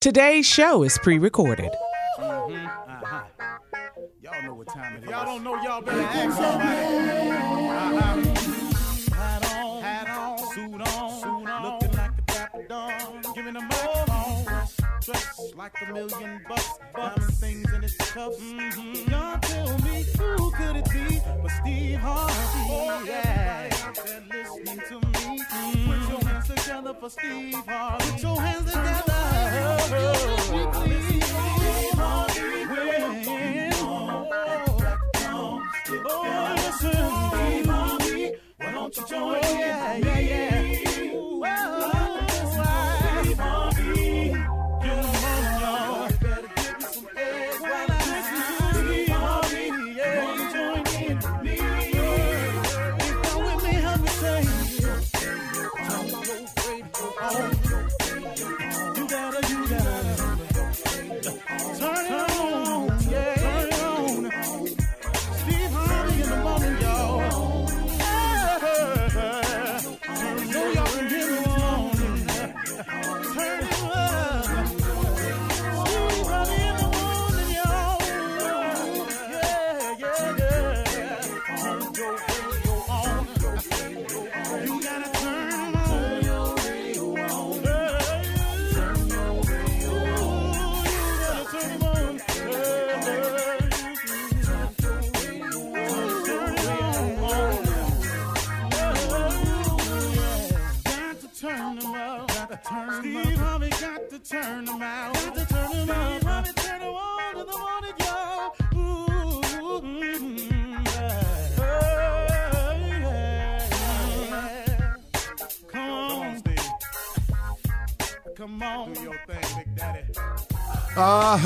Today's show is pre recorded. Y'all know what time it is. Y'all don't know, y'all better ask somebody. Uh-huh. Hat on, hat on, suit on, suit on. looking like a dapper dawn, giving a microphone. Dressed like a million bucks, diamond things in his cuffs. Mm-hmm. Y'all tell me who could it be but Steve Harvey? Oh, yeah. Out there listening to me. Together for Steve Harvey. Put your hands together. Oh, listen, Why don't you join oh, yeah, yeah, yeah.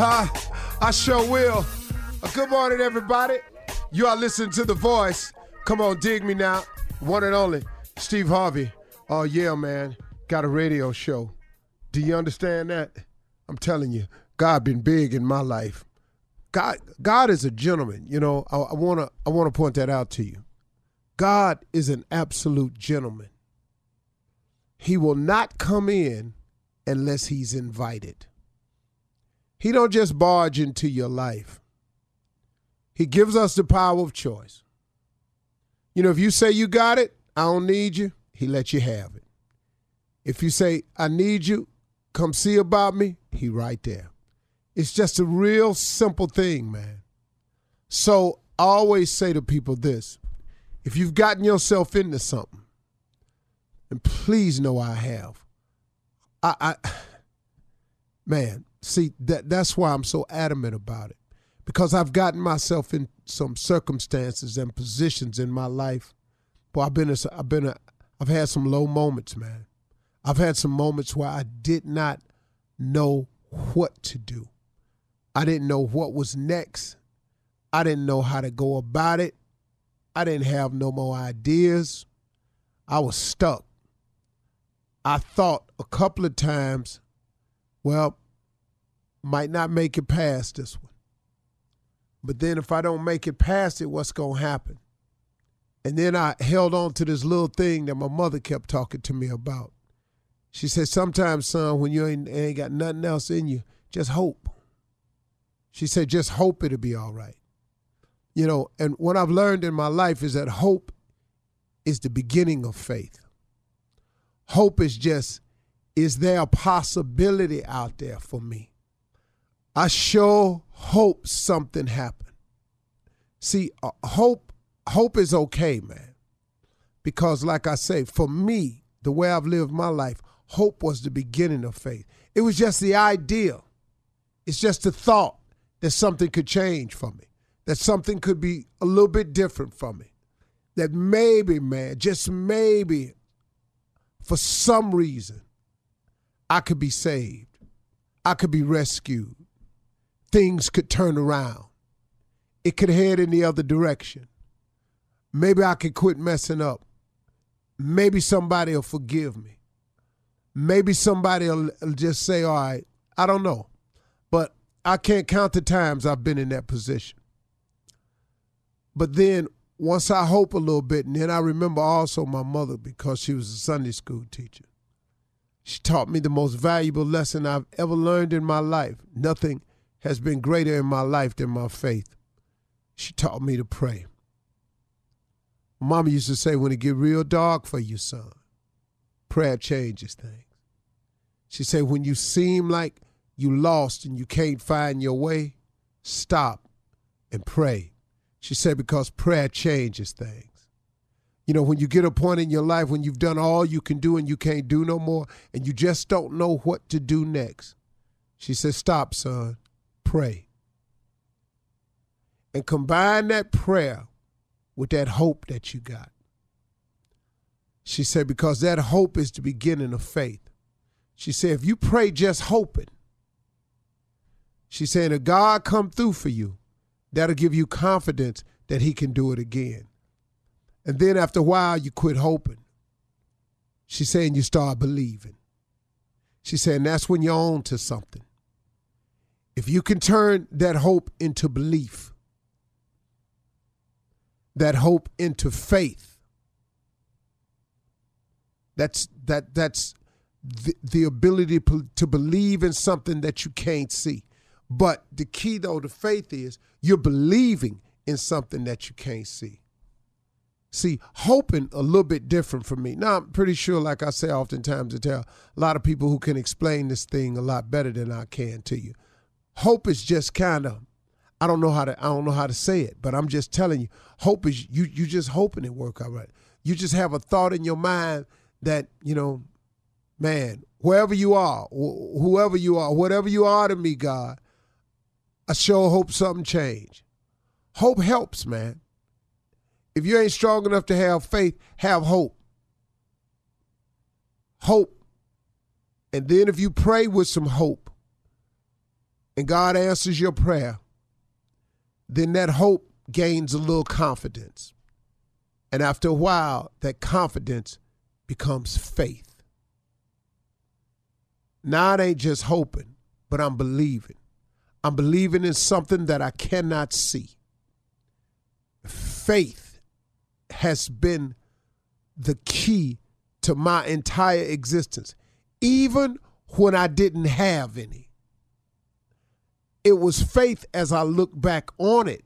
I sure will. Uh, good morning, everybody. You are listening to The Voice. Come on, dig me now. One and only, Steve Harvey. Oh, yeah, man. Got a radio show. Do you understand that? I'm telling you, God been big in my life. God, God is a gentleman. You know, I, I wanna, I wanna point that out to you. God is an absolute gentleman. He will not come in unless he's invited. He don't just barge into your life. He gives us the power of choice. You know, if you say you got it, I don't need you, he lets you have it. If you say, I need you, come see about me, he right there. It's just a real simple thing, man. So I always say to people this if you've gotten yourself into something, and please know I have, I, I man, see that that's why I'm so adamant about it. Because I've gotten myself in some circumstances and positions in my life. Boy, I've been a, I've been a, I've had some low moments, man. I've had some moments where I did not know what to do. I didn't know what was next. I didn't know how to go about it. I didn't have no more ideas. I was stuck. I thought a couple of times, well, might not make it past this one. But then if I don't make it past it, what's going to happen? And then I held on to this little thing that my mother kept talking to me about. She said, Sometimes, son, when you ain't, ain't got nothing else in you, just hope. She said, Just hope it'll be all right. You know, and what I've learned in my life is that hope is the beginning of faith. Hope is just, is there a possibility out there for me? I sure hope something happened. See, uh, hope hope is okay, man. Because like I say, for me, the way I've lived my life, hope was the beginning of faith. It was just the idea. It's just the thought that something could change for me, that something could be a little bit different for me. That maybe, man, just maybe, for some reason, I could be saved. I could be rescued things could turn around. It could head in the other direction. Maybe I could quit messing up. Maybe somebody will forgive me. Maybe somebody will just say, all right, I don't know. But I can't count the times I've been in that position. But then once I hope a little bit, and then I remember also my mother because she was a Sunday school teacher. She taught me the most valuable lesson I've ever learned in my life. Nothing has been greater in my life than my faith. She taught me to pray. Mama used to say, when it get real dark for you, son, prayer changes things. She said, when you seem like you lost and you can't find your way, stop and pray. She said, because prayer changes things. You know, when you get a point in your life when you've done all you can do and you can't do no more and you just don't know what to do next, she said, stop, son pray. And combine that prayer with that hope that you got. She said, because that hope is the beginning of faith. She said, if you pray just hoping, she said, if God come through for you, that'll give you confidence that he can do it again. And then after a while, you quit hoping. She's saying you start believing. She's saying that's when you're on to something. If you can turn that hope into belief, that hope into faith, that's that that's the, the ability to believe in something that you can't see. But the key though to faith is you're believing in something that you can't see. See, hoping a little bit different for me. Now, I'm pretty sure, like I say oftentimes, to tell a lot of people who can explain this thing a lot better than I can to you hope is just kind of I don't know how to I don't know how to say it, but I'm just telling you, hope is you you just hoping it work out right. You just have a thought in your mind that you know, man, wherever you are, wh- whoever you are, whatever you are to me, God, I sure hope something change. Hope helps, man. If you ain't strong enough to have faith, have hope. Hope. And then if you pray with some hope, and God answers your prayer, then that hope gains a little confidence. And after a while, that confidence becomes faith. Now it ain't just hoping, but I'm believing. I'm believing in something that I cannot see. Faith has been the key to my entire existence, even when I didn't have any it was faith as I look back on it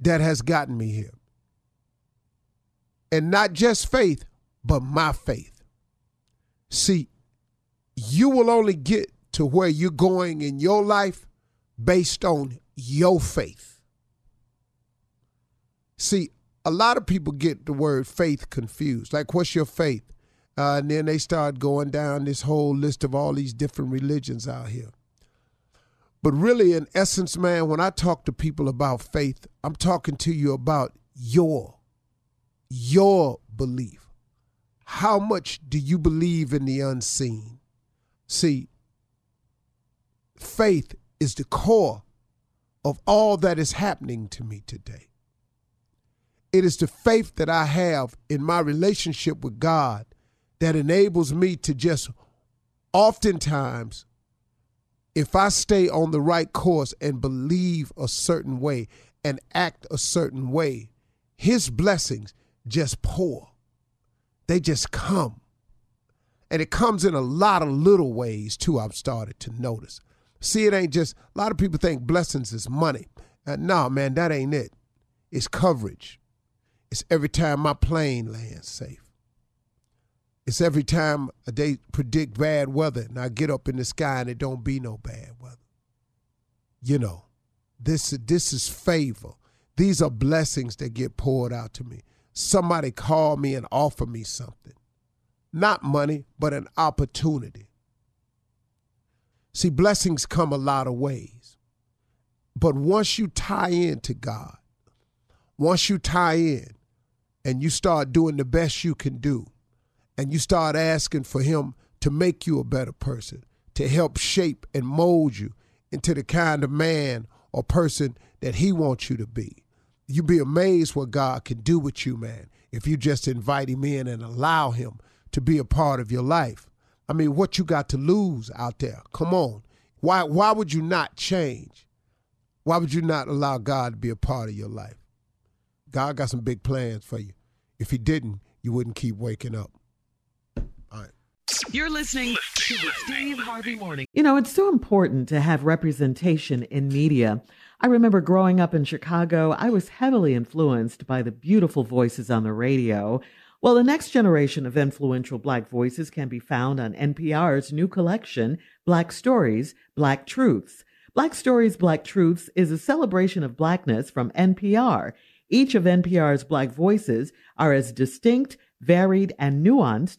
that has gotten me here. And not just faith, but my faith. See, you will only get to where you're going in your life based on your faith. See, a lot of people get the word faith confused. Like, what's your faith? Uh, and then they start going down this whole list of all these different religions out here. But really, in essence, man, when I talk to people about faith, I'm talking to you about your, your belief. How much do you believe in the unseen? See, faith is the core of all that is happening to me today. It is the faith that I have in my relationship with God that enables me to just oftentimes, if I stay on the right course and believe a certain way and act a certain way, His blessings just pour. They just come. And it comes in a lot of little ways too, I've started to notice. See, it ain't just, a lot of people think blessings is money. Uh, no, man, that ain't it. It's coverage. It's every time my plane lands safe. It's every time they predict bad weather and I get up in the sky and it don't be no bad weather. You know, this, this is favor. These are blessings that get poured out to me. Somebody call me and offer me something. Not money, but an opportunity. See, blessings come a lot of ways. But once you tie in to God, once you tie in and you start doing the best you can do, and you start asking for Him to make you a better person, to help shape and mold you into the kind of man or person that He wants you to be, you'd be amazed what God can do with you, man, if you just invite Him in and allow Him to be a part of your life. I mean, what you got to lose out there? Come on. Why why would you not change? Why would you not allow God to be a part of your life? God got some big plans for you. If he didn't, you wouldn't keep waking up. You're listening to the Steve Harvey Morning. You know, it's so important to have representation in media. I remember growing up in Chicago, I was heavily influenced by the beautiful voices on the radio. Well, the next generation of influential Black voices can be found on NPR's new collection, Black Stories, Black Truths. Black Stories, Black Truths is a celebration of Blackness from NPR. Each of NPR's Black voices are as distinct, varied, and nuanced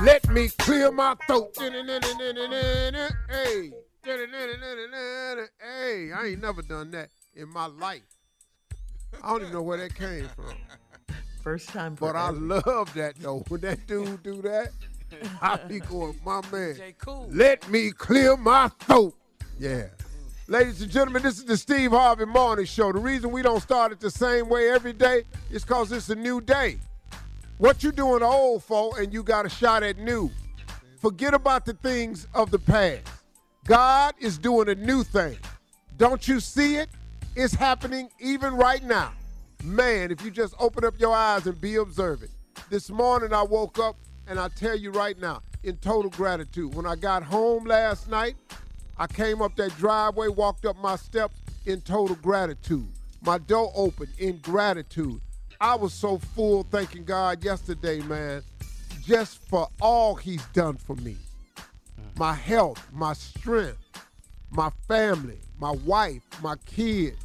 Let me clear my throat. Hey. Hey, I ain't never done that in my life. I don't even know where that came from. First time But I love that though. When that dude do that, I be going, my man. Let me clear my throat. Yeah. Ladies and gentlemen, this is the Steve Harvey Morning Show. The reason we don't start it the same way every day is because it's a new day. What you doing old for and you got a shot at new. Forget about the things of the past. God is doing a new thing. Don't you see it? It's happening even right now. Man, if you just open up your eyes and be observant. This morning I woke up and I tell you right now, in total gratitude. When I got home last night, I came up that driveway, walked up my steps in total gratitude. My door opened in gratitude. I was so full thanking God yesterday, man, just for all He's done for me my health, my strength, my family, my wife, my kids.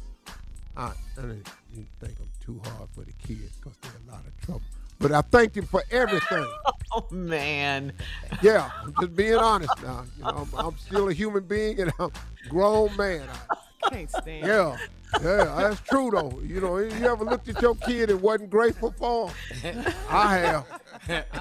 I, I didn't you think I'm too hard for the kids because they're a lot of trouble. But I thank Him for everything. Oh, man. Yeah, I'm just being honest now. You know, I'm, I'm still a human being and I'm a grown man. I- Can't stand yeah, yeah, that's true though. You know, you ever looked at your kid and wasn't grateful for him? I have.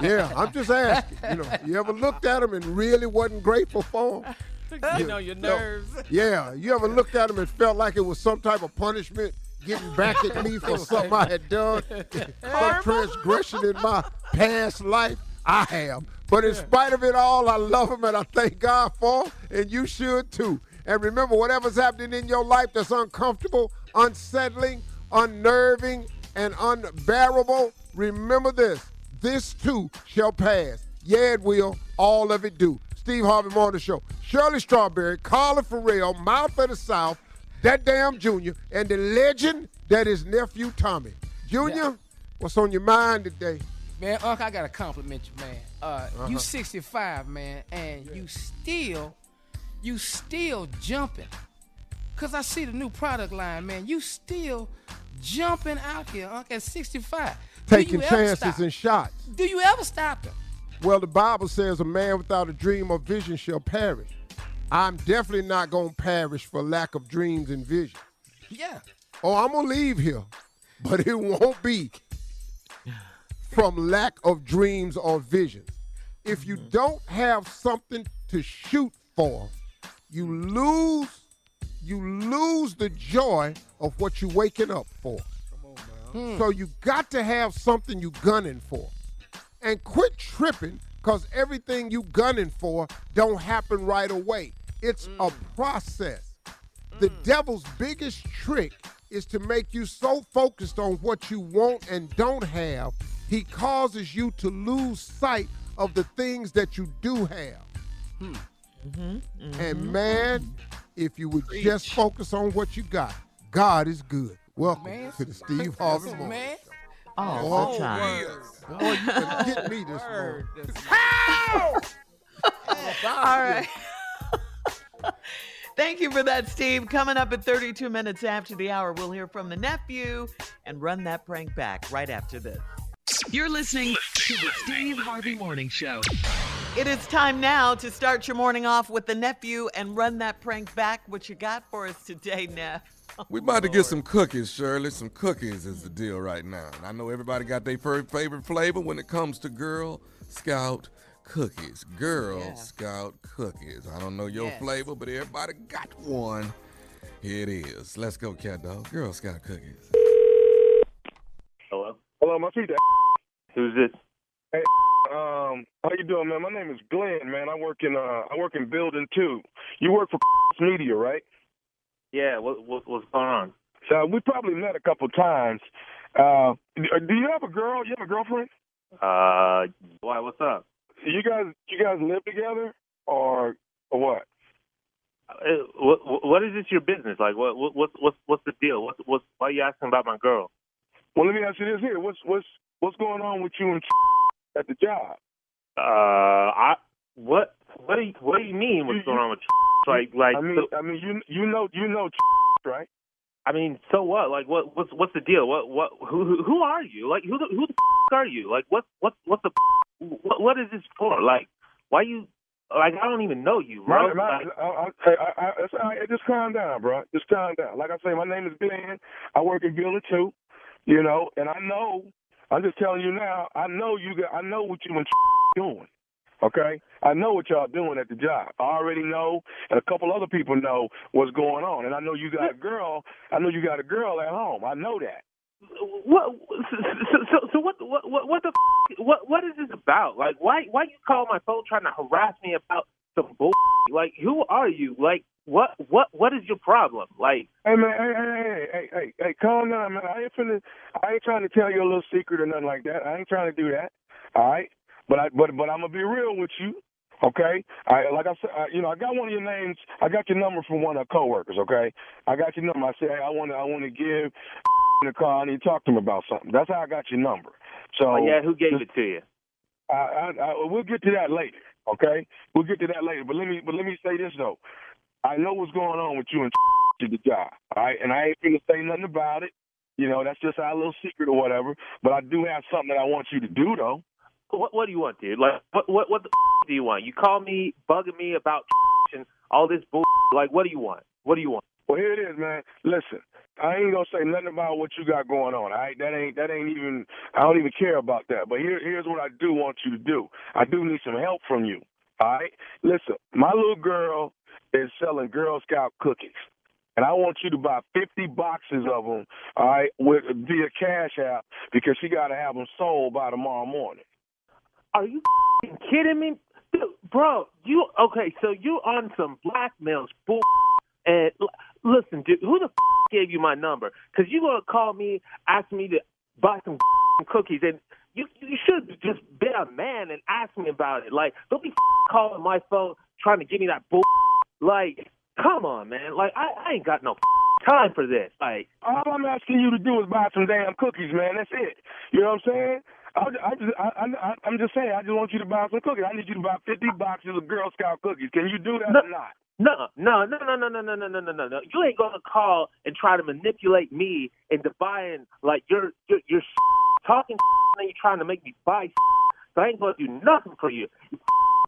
Yeah, I'm just asking. You know, you ever looked at him and really wasn't grateful for him? Getting on your nerves. Yeah, you ever looked at them and felt like it was some type of punishment getting back at me for something I had done, some transgression in my past life? I have. But in spite of it all, I love them and I thank God for 'em, and you should too. And remember, whatever's happening in your life that's uncomfortable, unsettling, unnerving, and unbearable, remember this. This too shall pass. Yeah, it will. All of it do. Steve Harvey Morning Show. Shirley Strawberry, Carla Ferrell, Mouth of the South, that damn Junior, and the legend that is nephew Tommy. Junior, what's on your mind today? Man, Unc, I gotta compliment you, man. Uh, Uh-huh. You 65, man, and you still, you still jumping. Cause I see the new product line, man. You still jumping out here, Unc, at 65. Taking chances and shots. Do you ever stop them? Well, the Bible says a man without a dream or vision shall perish. I'm definitely not going to perish for lack of dreams and vision. Yeah. Oh, I'm going to leave here, but it won't be from lack of dreams or visions. If you mm-hmm. don't have something to shoot for, you lose you lose the joy of what you're waking up for. Hmm. So you got to have something you gunning for. And quit tripping because everything you gunning for don't happen right away. It's a process. The devil's biggest trick is to make you so focused on what you want and don't have, he causes you to lose sight of the things that you do have. Mm-hmm. And mm-hmm. man, if you would just focus on what you got, God is good. Welcome Man, to the Steve Harvey listen, Morning oh, man. All the Show. time. Boy, you can get me this morning. How? Oh, All right. Thank you for that, Steve. Coming up at 32 minutes after the hour, we'll hear from the nephew and run that prank back right after this. You're listening to the Steve Harvey Morning Show. It is time now to start your morning off with the nephew and run that prank back. What you got for us today, Neff? Oh, we about to get some cookies, Shirley. Some cookies is the deal right now. And I know everybody got their fir- favorite flavor when it comes to Girl Scout cookies. Girl Yeah. Scout cookies. I don't know your Yes. flavor, but everybody got one. Here it is. Let's go, cat dog. Girl Scout cookies. Hello. Hello, my feet. Who's this? Hey, um, how you doing, man? My name is Glenn, man. I work in uh, I work in building two. You work for media, right? Yeah. What, what what's going on? So we probably met a couple times. Uh, do you have a girl? You have a girlfriend? Uh, why? What's up? You guys, you guys live together, or or what? Uh, what what is this your business? Like what what what's what's what's the deal? What's what's why are you asking about my girl? Well, let me ask you this here. What's what's what's going on with you and at the job? Uh, I what what do you what do you mean? What's going on with like like? I mean, so- I mean, you you know you know right? I mean, so what? Like, what? What's what's the deal? What? What? Who? Who, who are you? Like, who? The, who the f- are you? Like, what? What? What's the? What? What is this for? Like, why you? Like, I don't even know you, bro. My, my, Like, I, I, I, I, right. Just calm down, bro. Just calm down. Like I say, my name is Glenn. I work in Building Two. You know, and I know. I'm just telling you now. I know you. Got, I know what you and doing. Okay, I know what y'all doing at the job. I already know, and a couple other people know what's going on. And I know you got a girl. I know you got a girl at home. I know that. what? So, so, so what? What? What? The? F- what? What is this about? Like, why? Why you call my phone trying to harass me about some bull? Like, who are you? Like, what? What? What is your problem? Like, Hey man, hey, hey, hey, hey, hey, hey, calm down, man. I ain't finna, I ain't trying to tell you a little secret or nothing like that. I ain't trying to do that. All right, but I, but, but I'm gonna be real with you. Okay, I like I said, I, you know, I got one of your names. I got your number from one of our coworkers. Okay, I got your number. I said, hey, I want to, I want to give the call. I need to talk to him about something. That's how I got your number. So oh, yeah, who gave it to you? I, I, I, we'll get to that later. Okay, we'll get to that later. But let me, but let me say this though. I know what's going on with you and to the job. All right, and I ain't finna say nothing about it. You know, that's just our little secret or whatever. But I do have something that I want you to do though. What? What do you want, dude? Like, what? What? What the f- do you want? You call me bugging me about and all this bull. Like, what do you want? What do you want? Well, here it is, man. Listen, I ain't gonna say nothing about what you got going on. All right, that ain't that ain't even. I don't even care about that. But here, here's what I do want you to do. I do need some help from you. All right, listen, my little girl is selling Girl Scout cookies. And I want you to buy 50 boxes of them, all right, with via Cash App because she got to have them sold by tomorrow morning. Are you kidding me? Dude, bro, you okay, so you on some blackmails bull and listen, dude, who the gave you my number? Cuz you to call me ask me to buy some cookies and you you should just be a man and ask me about it. Like, don't be calling my phone trying to give me that bull. Like, come on, man. Like, I, I ain't got no time for this. Like, All I'm asking you to do is buy some damn cookies, man. That's it. You know what I'm saying? I, I just, I, I, I'm just saying. I just want you to buy some cookies. I need you to buy 50 boxes of Girl Scout cookies. Can you do that No. or not? No, no, no, no, no, no, no, no, no, no, no. You ain't gonna call and try to manipulate me into buying like you're you're, you're talking and then you're trying to make me buy. So I ain't gonna do nothing for you. You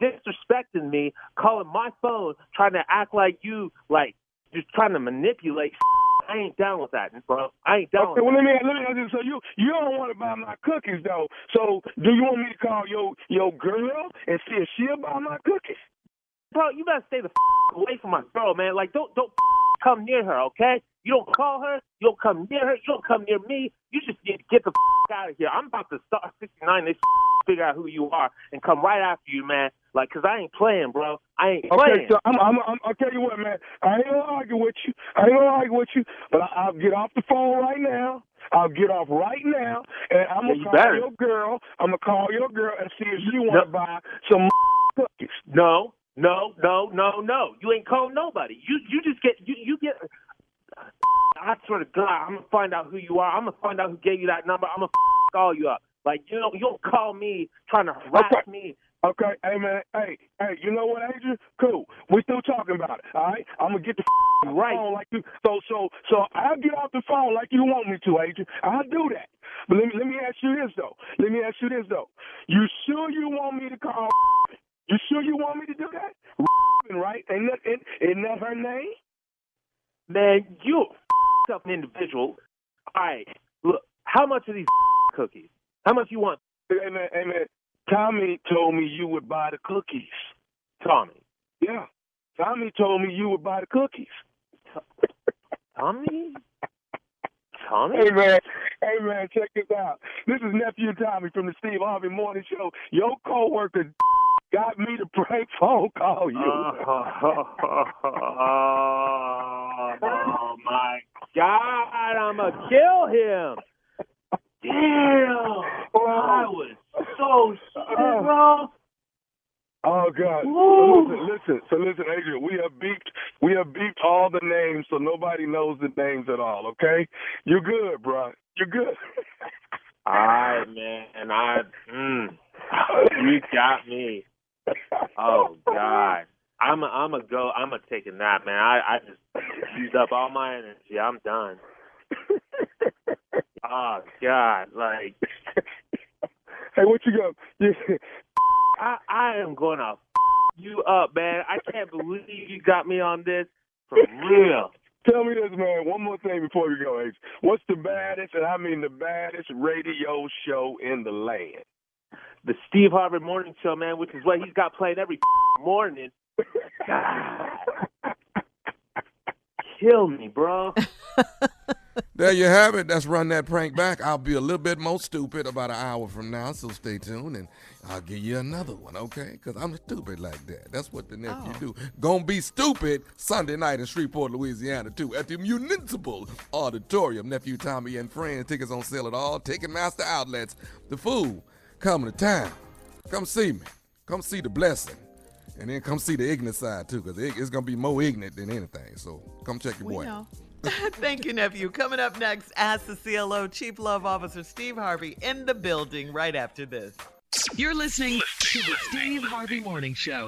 disrespecting me, calling my phone, trying to act like you like just trying to manipulate. I ain't down with that, bro. I ain't down Okay, with well that. let me let me ask you. So you you don't want to buy my cookies though. So do you want me to call your your girl and see if she'll buy my cookies? Bro, you better stay the f- away from my girl, man. Like, don't don't f- come near her, okay? You don't call her. You don't come near her. You don't come near me. You just need to get the f- out of here. I'm about to start 69. They f- figure out who you are and come right after you, man. Like, cause I ain't playing, bro. I ain't Okay, playing. so I'm, I'm, I'm I'll tell you what, man. I ain't gonna argue with you. I ain't gonna argue with you. But I, I'll get off the phone right now. I'll get off right now, and I'm Yeah, gonna you call better. your girl. I'm gonna call your girl and see if she want to buy some cookies. No, no, no, no, no. You ain't calling nobody. You you just get you you get. I swear to God, I'm gonna find out who you are. I'm gonna find out who gave you that number. I'm gonna call you up. Like you don't you don't call me trying to harass me. Okay, hey man, hey, hey, you know what, Adrian? Cool. We still talking about it. All right, I'm gonna get the right phone like you. So, so, so I'll get off the phone like you want me to, Adrian. I'll do that. But let me let me ask you this though. Let me ask you this though. You sure you want me to call? You sure you want me to do that? Right? Ain't that ain't, ain't that her name? Man, you yourself an individual. All right, look, how much are these cookies? How much you want? Hey man, hey man. Tommy told me you would buy the cookies. Tommy. Yeah. Tommy told me you would buy the cookies. Tommy? Tommy? Hey man, hey man, check this out. This is nephew Tommy from the Steve Harvey Morning Show. Your coworker got me to prank phone call you. Oh my God, I'ma kill him. Damn. I was so scared, bro. Oh God! So listen, listen, so listen, Adrian. We have beeped, we have beeped all the names, so nobody knows the names at all. Okay, you're good, bro. You're good. All right, man. And I mm, you got me. Oh God. I'm a, I'm a go. I'm a take a nap, man. I I just used up all my energy. I'm done. Oh God, like hey, what you got? I I am gonna you up, man. I can't believe you got me on this for real. Tell me this, man. One more thing before we go, Ace. What's the baddest, and I mean the baddest radio show in the land? The Steve Harvey Morning Show, man, which is what he's got playing every morning. God. Kill me, bro. There you have it. That's run that prank back. I'll be a little bit more stupid about an hour from now, so stay tuned and I'll give you another one, okay? Because I'm stupid like that. That's what the nephew oh. do. Gonna be stupid Sunday night in Shreveport, Louisiana, too, at the Municipal Auditorium. Nephew Tommy and friends. Tickets on sale at all. Ticketmaster outlets. The fool coming to town. Come see me. Come see the blessing. And then come see the ignorant side, too, because it's gonna be more ignorant than anything. So come check your We boy. know. Thank you, nephew. Coming up next, Ask the CLO Chief Love Officer Steve Harvey in the building right after this. You're listening to the Steve Harvey Morning Show.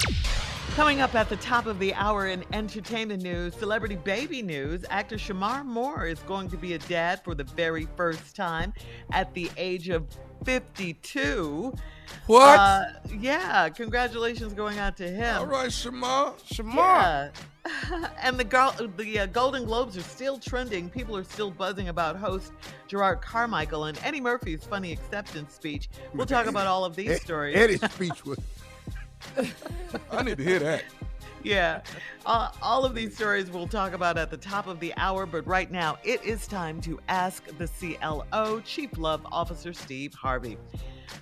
Coming up at the top of the hour in entertainment news, celebrity baby news, actor Shemar Moore is going to be a dad for the very first time at the age of 52. What? Uh, yeah, congratulations going out to him. All right, Shemar. Shemar. and the girl, the uh, Golden Globes are still trending. People are still buzzing about host Jerrod Carmichael and Eddie Murphy's funny acceptance speech. We'll talk about all of these Ed- stories. Eddie's speech was. I need to hear that. Yeah. Uh, all of these stories we'll talk about at the top of the hour, but right now it is time to ask the CLO, Chief Love Officer Steve Harvey.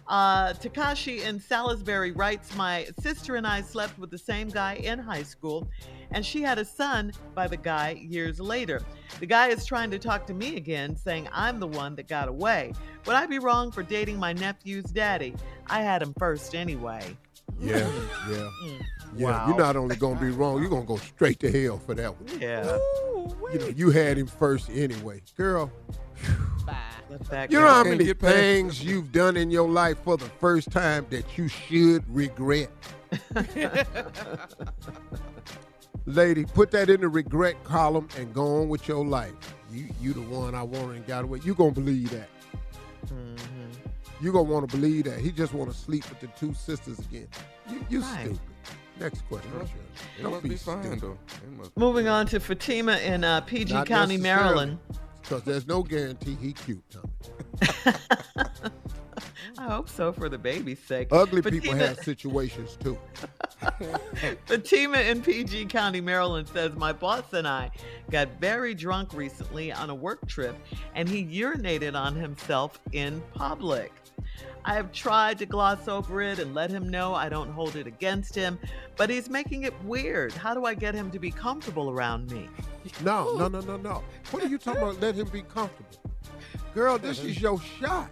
Uh, Takashi in Salisbury writes My sister and I slept with the same guy in high school, and she had a son by the guy years later. The guy is trying to talk to me again, saying I'm the one that got away. Would I be wrong for dating my nephew's daddy? I had him first anyway. Yeah, yeah. Yeah, Wow. you're not only gonna be wrong, you're gonna go straight to hell for that one. Yeah. You know, you had him first anyway. Girl, Let that you know how many get things you've done in your life for the first time that you should regret? Lady, put that in the regret column and go on with your life. You you the one I wanted and got away. You gonna believe that. Mm-hmm. You gonna want to believe that. He just wanna sleep with the two sisters again. You you Right. stupid. Next question. Well, Shirley. It Don't must be be fine stupid. though. It be Moving on to Fatima in uh, PG Not County, Maryland. Because there's no guarantee he cute, Tommy. I hope so for the baby's sake. Ugly people have situations too. Fatima in PG County, Maryland says, My boss and I got very drunk recently on a work trip and he urinated on himself in public. I have tried to gloss over it and let him know I don't hold it against him, but he's making it weird. How do I get him to be comfortable around me? No, no, no, no, no. What are you talking about? Let him be comfortable. Girl, this is your shot.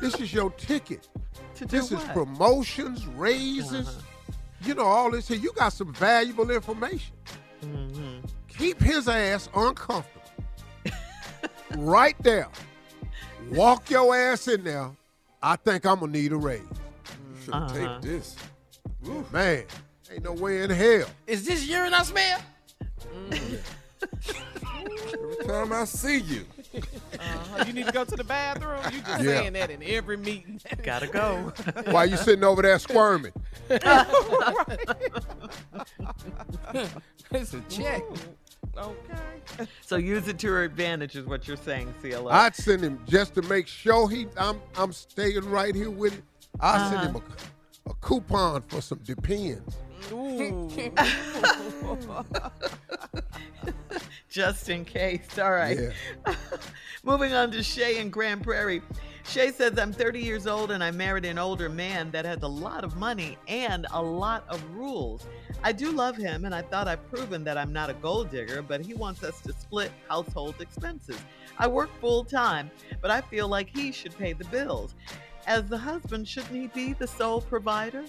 This is your ticket. To do This is promotions, raises. You know, all this here. You got some valuable information. Mhm. Keep his ass uncomfortable. right there. Walk your ass in there. I think I'm going to need a raise. You should have Uh-huh. taped this. Oof. Man, ain't no way in hell. Is this urine I smell? Every time I see you, Uh-huh. You need to go to the bathroom. You just Yeah. saying that in every meeting. Gotta go. Why you sitting over there squirming? It's a check. Okay. so use it to your advantage, is what you're saying, CLO. I'd send him just to make sure he I'm I'm staying right here with him. I'd send him a, uh-huh. a coupon for some Depends. Ooh. just in case. All right. Yeah. Moving on to Shay in Grand Prairie. Shay says, I'm 30 years old and I married an older man that has a lot of money and a lot of rules. I do love him and I thought I've proven that I'm not a gold digger, but he wants us to split household expenses. I work full time, but I feel like he should pay the bills. As the husband, shouldn't he be the sole provider?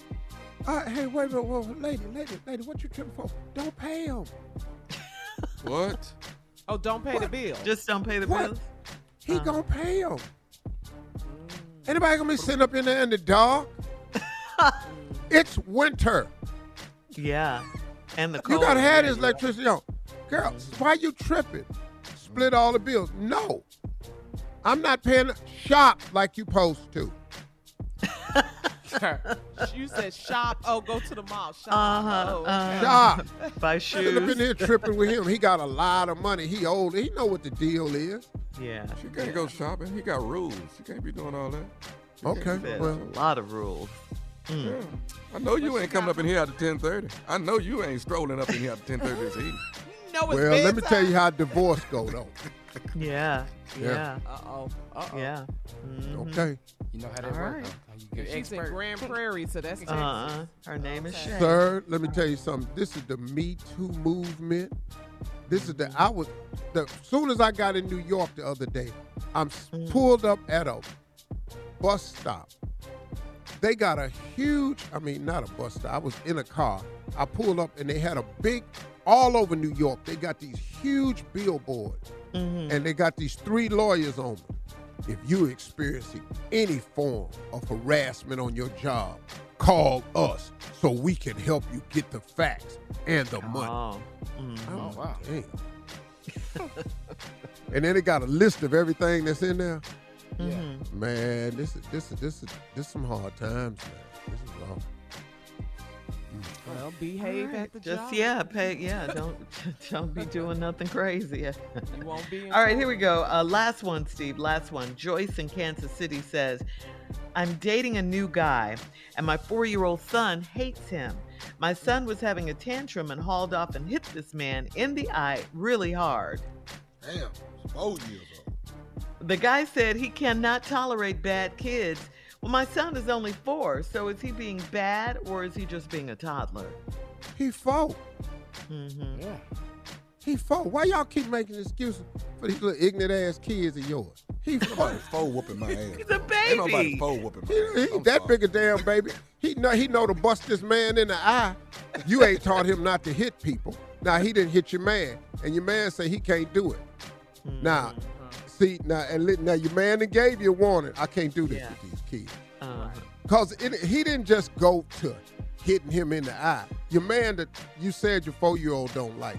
Uh, hey, wait a minute, whoa, lady, lady, lady, what you tripping for? Don't pay him. what? Oh, don't pay the bill. Just don't pay the What? bills? He Uh. gonna pay him. Anybody gonna be sitting up in there in the dark? it's winter. Yeah. And the You gotta have this electricity on. Girl, why you tripping? Split all the bills. No. I'm not paying shop like you supposed to. You said shop. Oh, go to the mall. Shop. Uh-huh, Oh, okay. uh-huh. Shop. Buy Sitting up in shoes. here tripping with him. He got a lot of money. He old. He know what the deal is. Yeah. She can't go shopping. He got rules. She can't be doing all that. She Okay, well. A lot of rules. that. Yeah. I know you ain't coming up in here after 10:30. I know you ain't strolling up in here after 10:30 this evening. You know it's Well, let me tell you how divorce go though. Yeah. Yeah. Yeah. Uh-oh. Uh-oh. Yeah. Mhm. Okay. You know how that All works. right. huh? How She's in. Grand Prairie, so that's Texas. Uh-uh. Her name is Okay. Shay. Sir, let me tell you something. This is the Me Too movement. This is the I was the soon as I got in New York the other day, I'm s- pulled up at a bus stop. They got a huge, I mean not a bus stop. I was in a car. I pulled up and they had a big all over New York. They got these huge billboards. Mhm. And they got these three lawyers on them. If you're experiencing any form of harassment on your job, call us so we can help you get the facts and the money. Oh. Mhm. Oh, wow. Damn. and then they got a list of everything that's in there. Mhm. Man, this is this is this is this some hard times, man. This is rough. Well, behave Alright, at the Just job. yeah, pay yeah. Don't don't be doing nothing crazy. You won't be All right, here we go. Uh, last one, Steve. Last one. Joyce in Kansas City says, I'm dating a new guy, and my four year old son hates him. My son was having a tantrum and hauled off and hit this man in the eye really hard. Damn, four years old. The guy said he cannot tolerate bad kids. Well, my son is only four, so is he being bad or is he just being a toddler? He four. Mm-hmm. Yeah. He four. Why y'all keep making excuses for these little ignorant ass kids of yours? He four. Nobody four whooping my ass. He's a baby. Ain't nobody baby. four whooping my He, ass. he that sorry. big a damn baby. He know he know to bust this man in the eye. You ain't taught him not to hit people. Now he didn't hit your man, and your man say he can't do it. Now, see now and now your man that gave you a warning. I can't do this Yeah. with these kids. Uh, Cause he didn't just go to hitting him in the eye. Your man that you said your four year old don't like.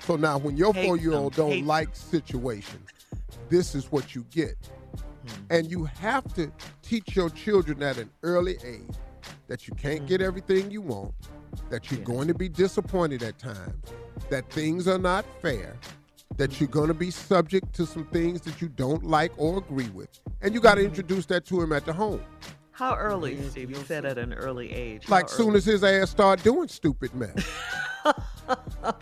So now when your four year old don't like situation, this is what you get. Hmm. And you have to teach your children at an early age that you can't get everything you want, that you're Hmm. Yeah. going to be disappointed at times, that things are not fair, that you're going to be subject to some things that you don't like or agree with. And you got to introduce that to him at the home. how early, Steve? You said at an early age. Like How soon as his ass start doing stupid mess.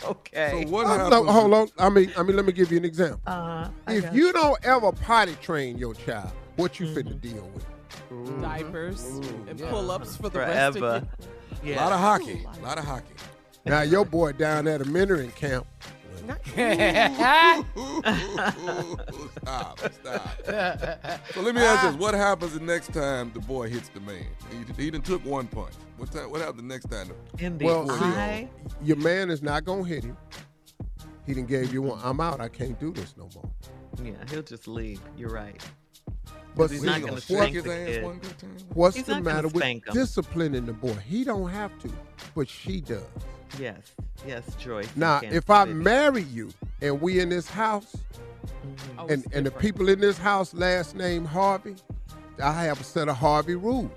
okay. So what Uh, happens? no, hold on. I mean, I mean, let me give you an example. Uh, if got you don't ever potty train your child, what you Mm-hmm. finna deal with? Diapers and yeah. pull-ups for the rest forever. of A Yeah. A lot of hockey. A lot of hockey. Now your boy down at a mentoring camp. stop, stop. So let me ask ah. this: What happens the next time the boy hits the man? He, he done took one punch. What time? What happens the next time? In the Well, see, your man is not gonna hit him. He done gave you one. I'm out. I can't do this no more. Yeah, he'll just leave. You're right. But he's see, not gonna gonna spank his the ass kid. one good time? what's He's the matter with spank him. disciplining the boy? He don't have to, but she does. Yes. Yes, Joyce. Now, if I marry you and we in this house, Mm-hmm. Oh, and and the people in this house last name Harvey, I have a set of Harvey rules.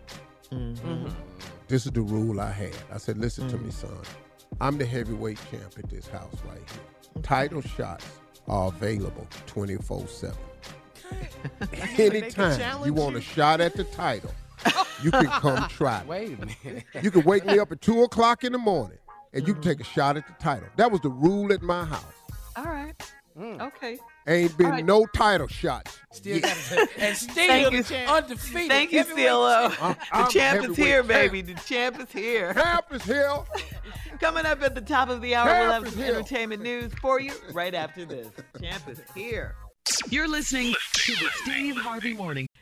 Mm-hmm. This is the rule I had. I said, listen to Mm. me, son. I'm the heavyweight champ at this house right here. Title shots are available 24 7. Anytime challenge you want a shot at the title, you can come try. me. Wait a minute. You can wake me up at 2 o'clock in the morning and you can take a shot at the title. That was the rule at my house. All right. Mm. Okay. Ain't been All right. no title shots. Still got it. And still Thank you. undefeated. Thank you, heavyweight CLO. I'm- The I'm champ is here, champ. baby. The champ is here. Champ is here. Coming up at the top of the hour, we'll have is some entertainment news for you right after this. Champ is here. You're listening to the Steve Harvey Morning.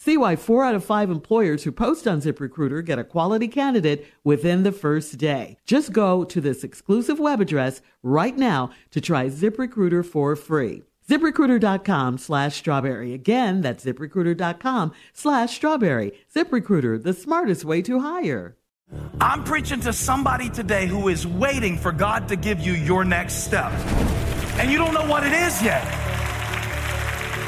See why four out of five employers who post on ZipRecruiter get a quality candidate within the first day. Just go to this exclusive web address right now to try ZipRecruiter for free. ZipRecruiter.com slash strawberry. Again, that's ZipRecruiter.com slash strawberry. ZipRecruiter, the smartest way to hire. I'm preaching to somebody today who is waiting for God to give you your next step. And you don't know what it is yet.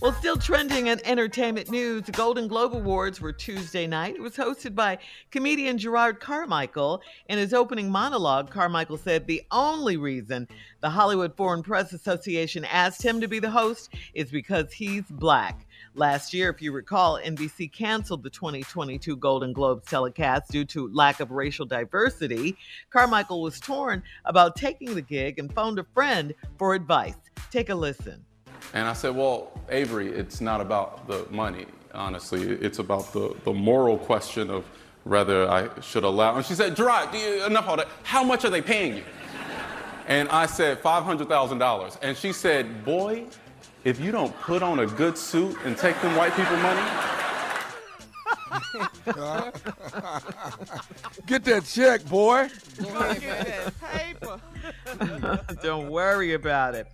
Well, still trending in entertainment news, the Golden Globe Awards were Tuesday night. It was hosted by comedian Jerrod Carmichael. In his opening monologue, Carmichael said the only reason the Hollywood Foreign Press Association asked him to be the host is because he's black. Last year, if you recall, NBC canceled the 2022 Golden Globes telecast due to lack of racial diversity. Carmichael was torn about taking the gig and phoned a friend for advice. Take a listen. And I said, well, Avery, it's not about the money, honestly. It's about the, the moral question of whether I should allow. And she said, Jerrod, you, enough of that. How much are they paying you? And I said, $500,000. And she said, boy, if you don't put on a good suit and take them white people money, Get that check, boy. Don't worry about it.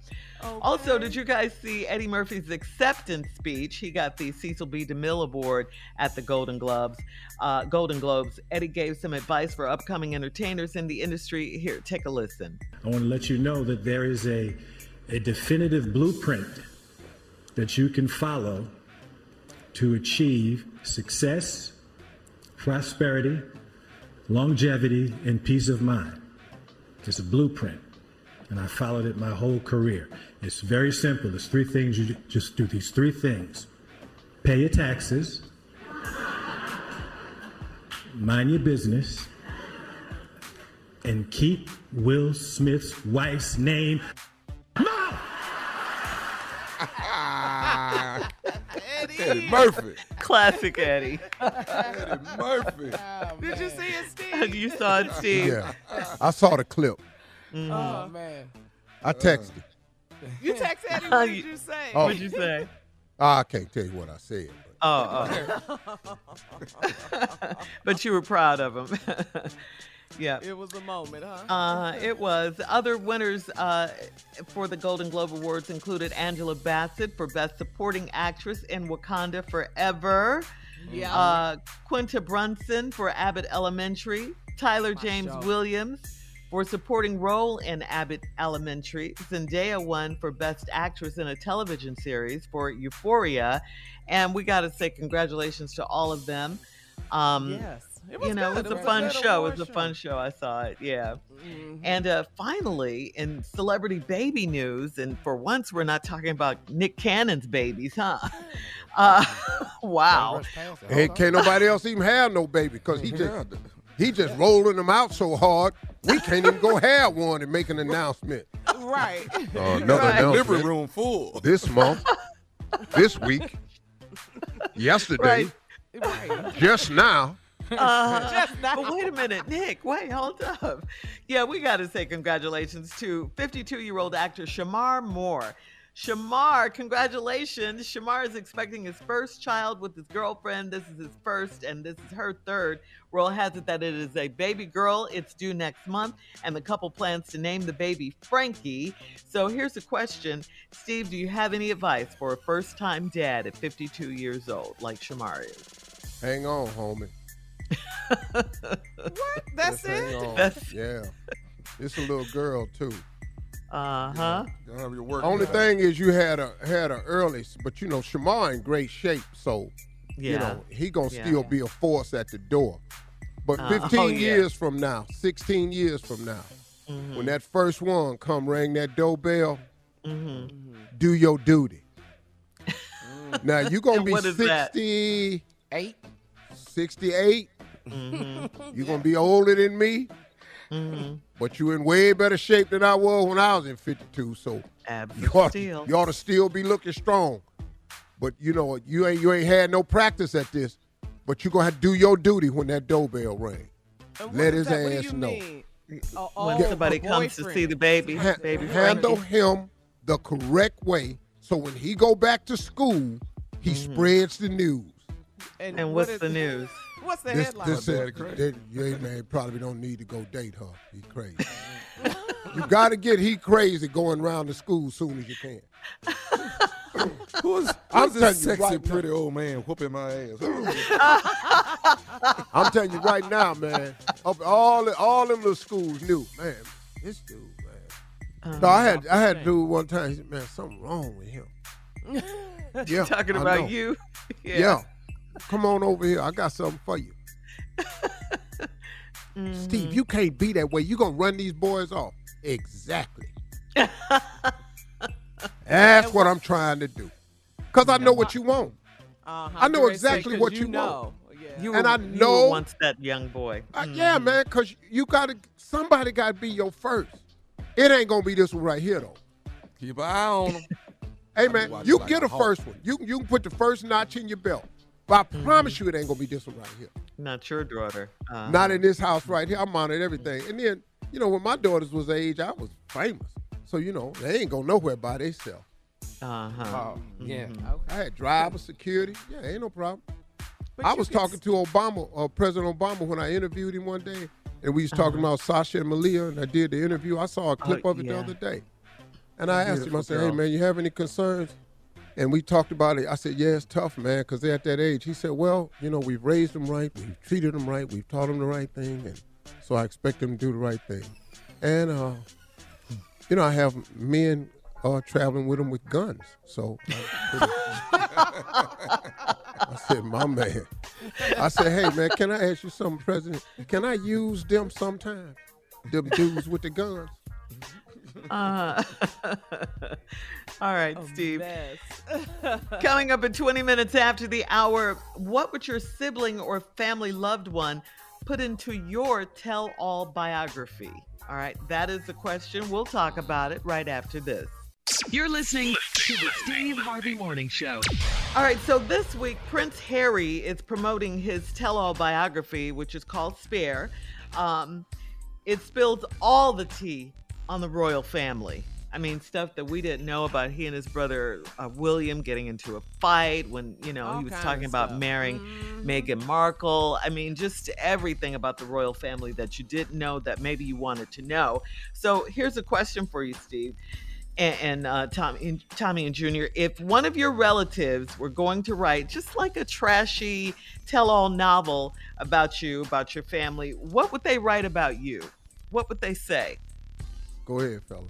Also, did you guys see Eddie Murphy's acceptance speech? He got the Cecil B. DeMille Award at the Golden Globes. Uh, Golden Globes. Eddie gave some advice for upcoming entertainers in the industry. Here, take a listen. I want to let you know that there is a, a definitive blueprint that you can follow to achieve success, prosperity, longevity, and peace of mind. It's a blueprint, and I followed it my whole career. It's very simple. It's three things you just do. These three things pay your taxes, mind your business, and keep Will Smith's wife's name Eddie Murphy. Classic Eddie. Eddie Murphy. Oh, Did you see it, Steve? you saw it, Steve. Yeah. I saw the clip. Oh man. I texted. You texted Eddie. What did you say? Oh. What'd you say? Ah, I can't tell you what I said. Oh, oh. but you were proud of him. yeah. It was a moment, huh? Uh, it was. Other winners uh, for the Golden Globe Awards included Angela Bassett for Best Supporting Actress in Wakanda Forever. Yeah. Uh, Quinta Brunson for Abbott Elementary. Tyler James show. Williams for supporting role in Abbott Elementary. Zendaya won for Best Actress in a Television Series for Euphoria. And we got to say congratulations to all of them. Um, Yes. It was you know, good. it's It a fun good show. award It's a fun show. I saw it. Yeah. Mhm. And uh, finally, in celebrity baby news, and for once, we're not talking about Nick Cannon's babies, huh? Uh, wow. Hey, can't nobody else even have no baby because he just he just rolling them out so hard. We can't even go have one and make an announcement. Right. Uh, another Right. announcement. Living room full. This month, this week, yesterday, Right. just now. Uh, Just now. But wait a minute, Nick. Wait, hold up. Yeah, we got to say congratulations to 52 year old actor Shemar Moore. Shemar, congratulations. Shemar is expecting his first child with his girlfriend. This is his first, and this is her third. Royal has it that it is a baby girl. It's due next month, and the couple plans to name the baby Frankie. So here's a question Steve, do you have any advice for a first time dad at 52 years old, like Shemar is? Hang on, homie. What? That's Just hang it? on. That's- Yeah. It's a little girl too. Uh huh. Don't have your work. Only thing is you had a had a early, but you know Shemar in great shape, so Yeah. you know he gonna Yeah. still be a force at the door. But Uh, 15 oh, yeah. years from now, 16 years from now, Mm-hmm. when that first one come ring that doorbell, Mm-hmm. do your duty. now you gonna be what is that? 60, Eight. 68. Mm-hmm. You're gonna be older than me, but you in way better shape than I was when I was in 52. So you ought, Still. you ought to still be looking strong. But you know, you ain't you ain't had no practice at this. But you're gonna have to do your duty when that doorbell ring. Let his that? Ass know. mean? Oh, when somebody comes to see the baby, Ha- baby handle him the correct way, so when he go back to school, He mm-hmm. spreads the news. And, And what what's the news? What's the This, headline? this is, they, you man probably don't need to go date her. He crazy. you got to get he crazy going around the school soon as you can. Who's, I'm who's this sexy, right now. pretty old man whooping my ass? I'm telling you right now, man. Of all all them little schools knew, man. This dude, man. Um, so I had I had a dude one time. He said, "Man, something wrong with him." Yeah, Talking about know. you. Yeah. Come on over here. I got something for you. Mm-hmm. Steve, you can't be that way. You gonna run these boys off. Exactly. That's what I'm trying to do. Cause I know what you want. Uh-huh. I know Great say, exactly 'cause what you you know. want. Yeah. You And were, I you were know- once that young boy. Uh, yeah, man, cause you gotta somebody gotta be your first. It ain't gonna be this one right here though. Keep an eye on him. Hey man, watch you like get a a first one. You you can put the first notch in your belt. But I Mm-hmm. promise you it ain't gonna be this one right here. Not your daughter. Uh, Not in this house right here. I monitored everything. And then, you know, when my daughters was age, I was famous. So, you know, they ain't go nowhere by themselves. Uh-huh. Oh, yeah. I had driver security. Yeah, ain't no problem. But I was can talking to Obama, uh, President Obama, when I interviewed him one day, and we was talking about Sasha and Malia, and I did the interview. I saw a clip Oh, of it the other day, and I asked him. I Beautiful said, "Hey man, you have any concerns?" And we talked about it. I said, "Yeah, it's tough, man, because they're at that age." He said, "Well, you know, we've raised them right, we've treated them right, we've taught them the right thing, and so I expect them to do the right thing." And uh, you know, I have men uh, traveling with them with guns, so. I said, my man. I said, hey man, can I ask you something, President? Can I use them sometime? Them dudes with the guns. Uh, all right, A Steve. Coming up in 20 minutes after the hour, what would your sibling or family loved one put into your tell all biography? All right, that is the question. We'll talk about it right after this. You're listening to the Steve Harvey Morning Show. All right, so this week, Prince Harry is promoting his tell all biography, which is called Spare. Um, it spills all the tea on the royal family. I mean, stuff that we didn't know about he and his brother uh, William getting into a fight when, you know, All he was talking about marrying Mhm. Meghan Markle. I mean, just everything about the royal family that you didn't know that maybe you wanted to know. So here's a question for you, Steve and, and uh, Tommy, and, Tommy and Junior, if one of your relatives were going to write just like a trashy tell-all novel about you, about your family, what would they write about you? What would they say? Go ahead, fella.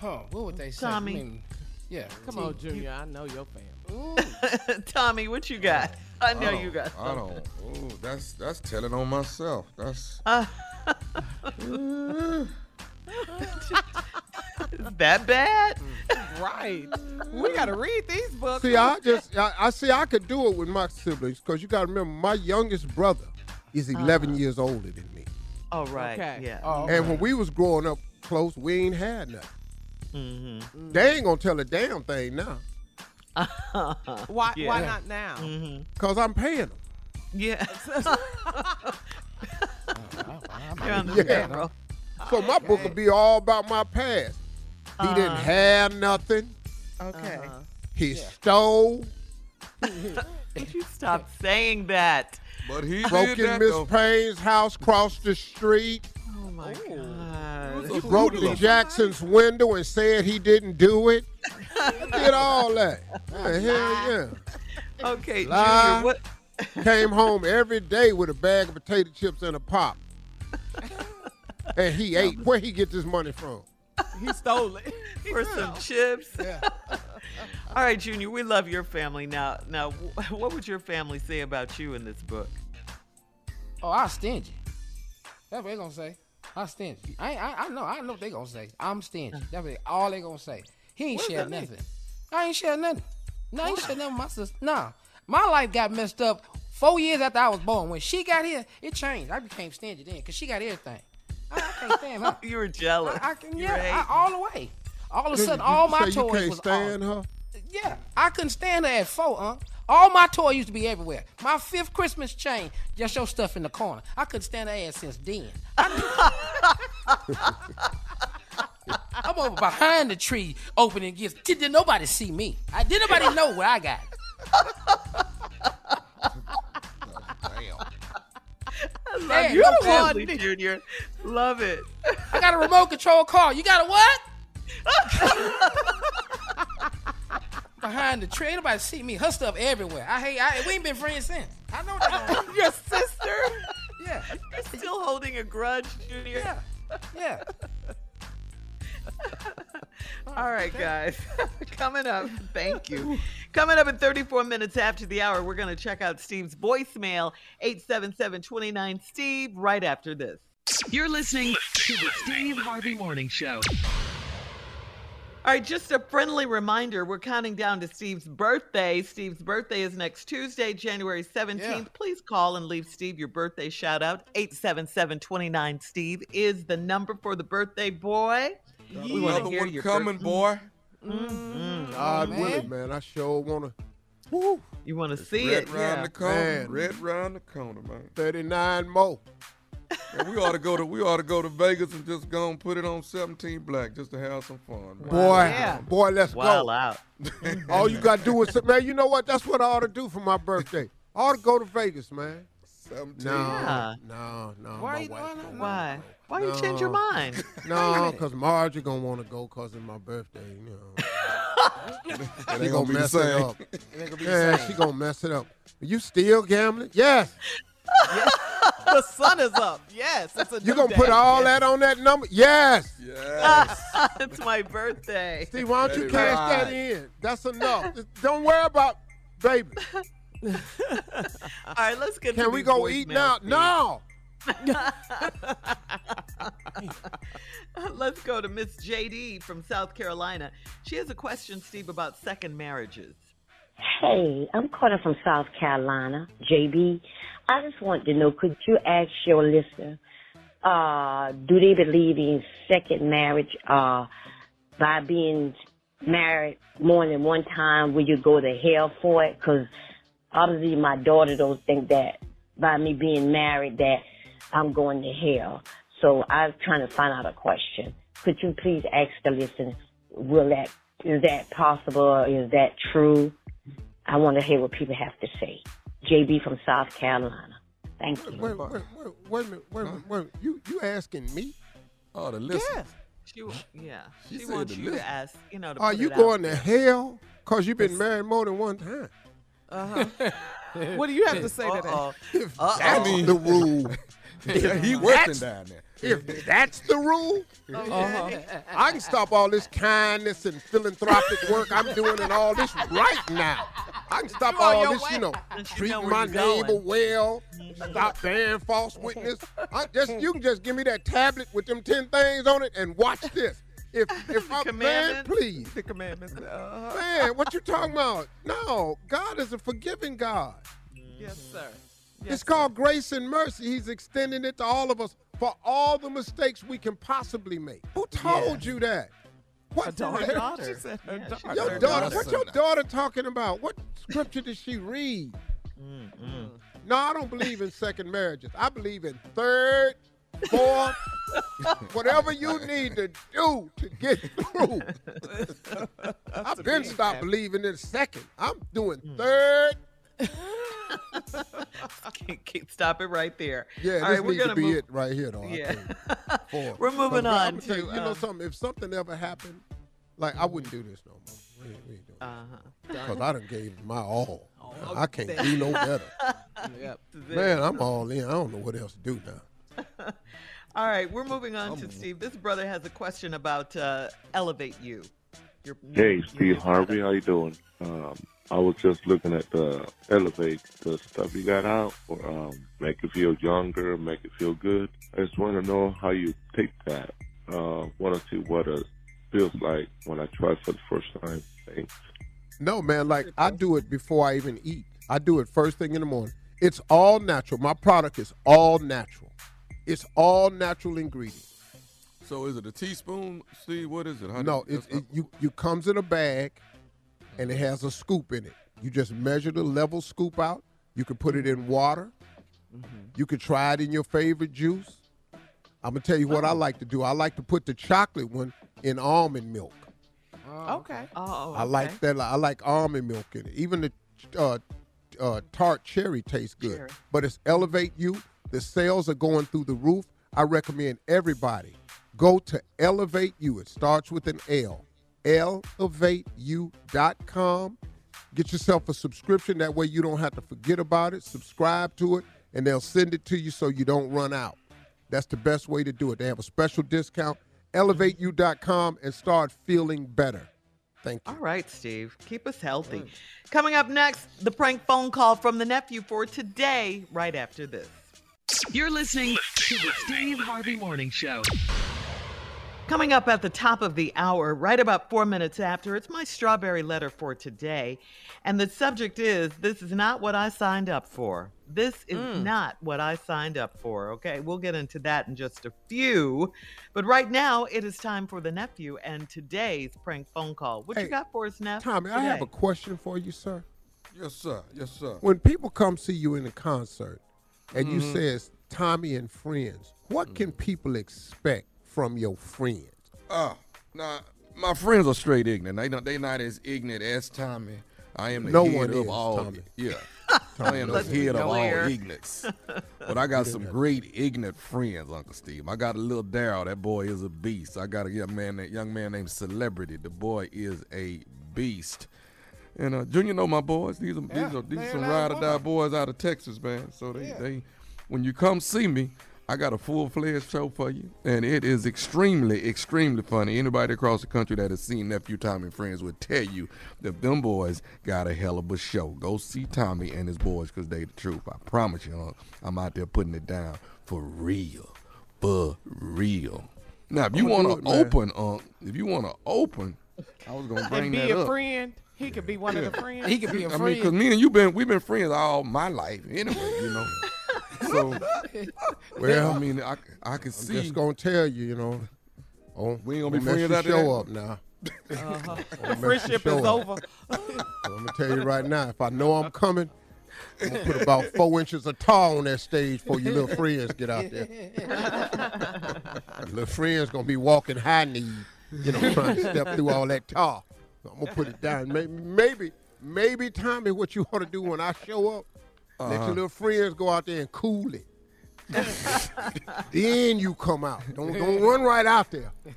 Huh, what would they say? Tommy. I mean, yeah. Come T- on, Junior. I know your family. Tommy, what you got? I know you got I don't. Ooh, that's that's telling on myself. That's Uh, that bad? Right. We got to read these books. See, I just, I, I see, I could do it with my siblings because you got to remember, my youngest brother is 11 years older than me. Oh, right. Okay. Yeah. Oh, And when we was growing up close, we ain't had nothing. Mm-hmm. They ain't gonna tell a damn thing now Why, Yeah. why not now? Mm-hmm. because I'm paying them. Yeah. I'm You're on the Yeah. payroll. So my book will be all about my past. He didn't Uh-huh. have nothing. Okay. Uh-huh. He stole, Would you stop saying that? But he broke did in Miss though. Payne's house, crossed the street, Oh my oh. He God. was a broke hoodlum. in Jackson's window and said he didn't do it. Did all that. Yeah, hell yeah. Okay, Lie. Junior, what? Came home every day with a bag of potato chips and a pop. And he ate. Where he get this money from? He stole it. for some chips. All right, Junior, we love your family. Now, now, what would your family say about you in this book? Oh, I'm stingy. That's what they gonna say. I'm stingy. I, ain't- I I know I know what they gonna say. I'm stingy. That's what they, all they gonna say. He ain't What does shared that mean? nothing. I ain't shared nothing. No, I ain't shared nothing with my sister. Nah. My life got messed up four years after I was born. When she got here, it changed. I became stingy then because she got everything. I, I can't stand her. You were jealous. I, I can, You yeah, I, all the way. All of a Did- sudden, did all you my say you toys can't was stand all, her? Yeah, I couldn't stand her at four, huh? All my toys used to be everywhere. My fifth Christmas chain, just your stuff in the corner. I couldn't stand her ass since then. I'm over behind the tree opening gifts. Did, did nobody see me? I, did nobody know where I got? Love you, no Family family. Junior. Love it. I got a remote control car. You got a what? behind the tree. Ain't nobody see me. Her stuff everywhere. I hate. I, we ain't been friends since. I know that. Your sister? Yeah. You're still holding a grudge, Junior? Yeah. Yeah. All right, guys. Coming up, thank you. Coming up in 34 minutes after the hour, we're going to check out Steve's voicemail, 877 Steve, right after this. You're listening to the Steve Harvey Morning Show. All right, just a friendly reminder we're counting down to Steve's birthday. Steve's birthday is next Tuesday, January 17th. Yeah. Please call and leave Steve your birthday shout out. 877 29 Steve is the number for the birthday boy. We want to hear one your coming, birth- boy. Mhm. God man. willing, man. I sure wanna. Woo. You want to see Red it? round Yeah. the corner. Man. Red round the corner, man. Thirty-nine more. Man, we ought to go to we ought to go to Vegas and just go and put it on 17 black just to have some fun. Man. Boy, Yeah. boy, let's Wild go. out. All you got to do is, man, you know what? That's what I ought to do for my birthday. I ought to go to Vegas, man. 17. No, Yeah. no, no. Why my you- wife why don't Why? go. Why you change your mind? No, because Margie gonna want to go because it's my birthday. You know, It she ain't gonna gonna be the mess it same. up. It ain't gonna be the Yeah, she gonna mess it up. Are You still gambling? Yes. the sun is up. Yes, it's a You new gonna put day. all that on that number? Yes. Yes. it's my birthday. See, why don't you Let it cash ride. that in? That's enough. Don't worry about baby. All right, let's get to Can we go eat now? voicemails, No. Let's go to Miss JD from South Carolina. She has a question, Steve, about second marriages. Hey, I'm calling from South Carolina, JB. I just want to know, could you ask your listener, uh, do they believe in second marriage, uh, by being married more than one time, will you go to hell for it? Cause obviously my daughter don't think that by me being married that I'm going to hell. So I'm trying to find out a question. Could you please ask the listener, will that, is that possible? Is that true? I want to hear what people have to say. JB from South Carolina. Thank you. Wait, wait, wait, wait a minute. Wait, a minute, wait. a minute. You you asking me? Oh, the listen. Yes. She, yeah. She She, wants to you to ask, you know, to Are you it out going to hell? Cause you've been married more than one time. Uh-huh. What do you have to say to that? Uh-oh. If Uh-oh. that's the rule. Yeah, he If working down there. If that's the rule, Uh-huh. I can stop all this kindness and philanthropic work I'm doing and all this right now. I can stop You all this, way. you know, you treating know my you're going. neighbor well, stop bearing false witness. I just you can just give me that tablet with them ten things on it and watch this. If if I man, please. The commandments. Uh-huh. Man, what you talking about? No, God is a forgiving God. Yes, sir. It's called grace and mercy. He's extending it to all of us for all the mistakes we can possibly make. Who told you that? What Her daughter. Her- daughter. She said her Yeah, daughter. Your daughter, daughter. what's your daughter talking about? What scripture did she read? No, I don't believe in second marriages. I believe in third, fourth, whatever you need to do to get through. I've been stopped believing in second. I'm doing third. Can't, can't stop it right there. Yeah, All this right, we're needs to be move. it right here, though. Yeah. We're moving 'Cause, on I'ma tell you, to, you know um, something. If something ever happened, like I wouldn't do this no more. We, ain't- we ain't doing Uh-huh. because I done gave my all. Oh, I can't there do no better. Yep. Man, I'm all in. I don't know what else to do now. All right, we're moving on to Steve. This brother has a question about uh, Elevate You. Your Hey, new- Steve your Harvey, product. how you doing? Um, I was just looking at the Elevate, the stuff you got out for um, make it feel younger, make it feel good. I just want to know how you take that. Uh, want to see what it feels like when I try for the first time. Thanks. No, man, like I do it before I even eat. I do it first thing in the morning. It's all natural. My product is all natural. It's all natural ingredients. So is it a teaspoon? See, what is it? How No, do- it, it you you comes in a bag, and it has a scoop in it. You just measure the level scoop out. You can put it in water. You can try it in your favorite juice. I'm gonna tell you what I like to do. I like to put the chocolate one in almond milk. Okay. Oh, I like that. I like almond milk in it. Even the uh, uh, tart cherry tastes good. Cherry. But it's Elevate You. The sales are going through the roof. I recommend everybody go to Elevate You. It starts with an L. ElevateU.com. Get yourself a subscription. That way you don't have to forget about it. Subscribe to it, and they'll send it to you so you don't run out. That's the best way to do it. They have a special discount. ElevateU.com and start feeling better. Thank you. All right, Steve. Keep us healthy. Coming up next, the prank phone call from the nephew for today, right after this. You're listening to the Steve Harvey Morning Show. Coming up at the top of the hour, right about four minutes after, it's my strawberry letter for today. And the subject is This is not what I signed up for. This is Mm. not what I signed up for. Okay, we'll get into that in just a few. But right now, it is time for the nephew and today's prank phone call. What you got for us, Neff? Tommy, I have a question for you, sir. Yes, sir. Yes, sir. When people come see you in a concert and you Mhm. says Tommy and friends, what can people expect from your friends? Oh, nah, my friends are straight ignorant. They not they not as ignorant as Tommy. I am the No head one of is, all. Tommy. Yeah, I am the Let's head of all nowhere. ignorance. But I got some great ignorant friends, Uncle Steve. I got a little Daryl. That boy is a beast. I got a young man, that young man named Celebrity. The boy is a beast. And uh, Junior know my boys. These are Yeah, these are these they some ride or die boys out of Texas, man. So they they when you come see me, I got a full fledged show for you, and it is extremely extremely funny. Anybody across the country that has seen Nephew Tommy and Friends would tell you that them boys got a hell of a show. Go see Tommy and his boys because they the truth. I promise you, uh, I'm out there putting it down for real, for real. Now, if you want to open, um, if you want to open, I was gonna bring and be that a up. friend. He could be one of the friends. He could be a I mean, because me and you been we've been friends all my life anyway, you know. so, well, I mean, I I can I'm see. just gonna tell you, you know. Oh, We ain't gonna be mess friends your show that? up now. Uh-huh. Don't Friendship is up. over. I'm gonna tell you right now, if I know I'm coming, I'm gonna put about four inches of tar on that stage before your little friends get out there. little friends gonna be walking high knee, you know, trying to step through all that tar. So I'm gonna put it down. Maybe, maybe, maybe, Tommy, what you want to do when I show up, let Uh-huh. your little friends go out there and cool it. then you come out. Don't don't run right out there.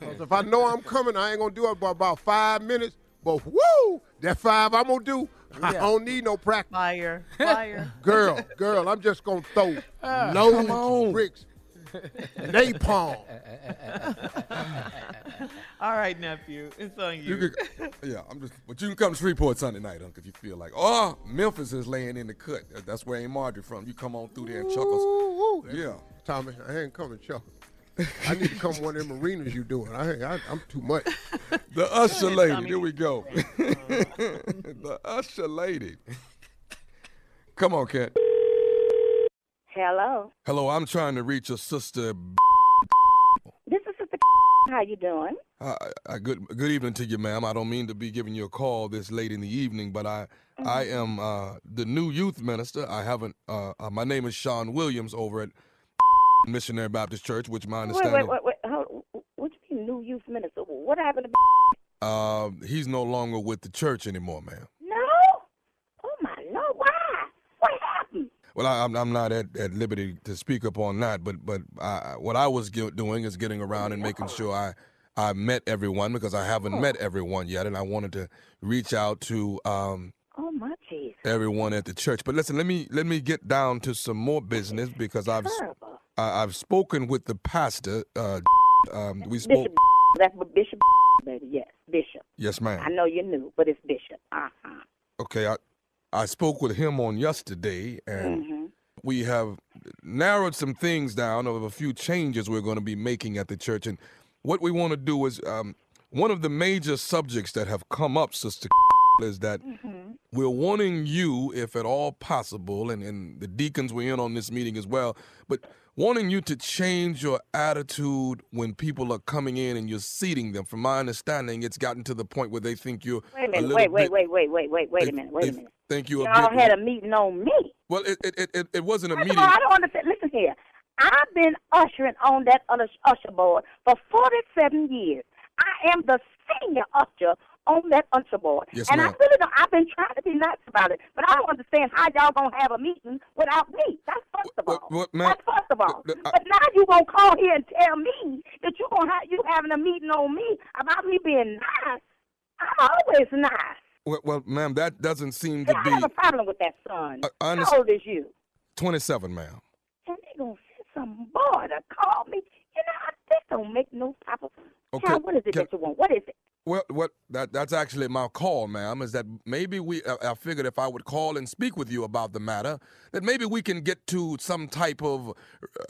if I know I'm coming, I ain't gonna do it for about five minutes. But woo, that five I'm gonna do. I don't need no practice. Fire, fire. Girl, girl, I'm just gonna throw Ah, loads come of bricks, napalm. All right, nephew, it's on you. You could, yeah, I'm just. But you can come to Shreveport Sunday night, Uncle, if you feel like. Oh, Memphis is laying in the cut. That's where Aunt Marjorie from. You come on through there and chuckles. Yeah. Tommy, I ain't coming, Chuck. I need to come one of them arenas you doing. I, I, I'm too much. The usher lady. Here we go. the usher lady. Come on, Cat. Hello. Hello, I'm trying to reach a sister. This is Sister. How you doing? Uh, uh, good good evening to you, ma'am. I don't mean to be giving you a call this late in the evening, but I I am uh, the new youth minister. I haven't. Uh, uh, my name is Sean Williams over at Missionary Baptist Church, which my Wait, understanding wait, wait, wait. Hold, what you mean, new youth minister? What happened to? uh, he's no longer with the church anymore, ma'am. No. Oh my lord! Why? What happened? Well, I, I'm I'm not at, at liberty to speak upon that, but but I, what I was doing is getting around and making sure I I met everyone because I haven't met everyone yet, and I wanted to reach out to um, Oh my everyone at the church. But listen, let me let me get down to some more business because I've I, I've spoken with the pastor. Uh, um, we spoke. Bishop. That's what Bishop. Baby, yes, Bishop. Yes, ma'am. I know you knew, but it's Bishop. Uh huh. Okay, I I spoke with him on yesterday, and Mhm. we have narrowed some things down of a few changes we're going to be making at the church. And what we want to do is um, one of the major subjects that have come up, Sister, is that Mm-hmm. we're wanting you, if at all possible, and, and the deacons were in on this meeting as well, but wanting you to change your attitude when people are coming in and you're seating them. From my understanding, it's gotten to the point where they think you're Wait a a minute. little Wait, wait, bit, wait, wait, wait, wait, wait they- a minute. Wait a minute. Thank you're Y'all a had a meeting on me. well, it, it, it, it wasn't a First meeting. all, I don't understand. Listen here. I've been ushering on that usher usher board for 47 years. I am the senior usher on that usher board. Yes, and ma'am. I really don't, I've been trying to be nice about it, but I don't understand how y'all gonna have a meeting without me. That's first of all. What, ma'am? That's first of all. the- I- uh, but now you gonna call here and tell me that you gonna have you having a meeting on me about me being nice. I'm always nice. Well, well, ma'am, that doesn't seem See, to I be have a problem with that son. I- I How old is you? 27, ma'am. And they gonna send some boy to call me. You know, this don't make no type of. Okay, Child, what is it can- that you want? What is it? Well, what that that's actually my call, ma'am. Is that maybe we? I, I figured if I would call and speak with you about the matter, that maybe we can get to some type of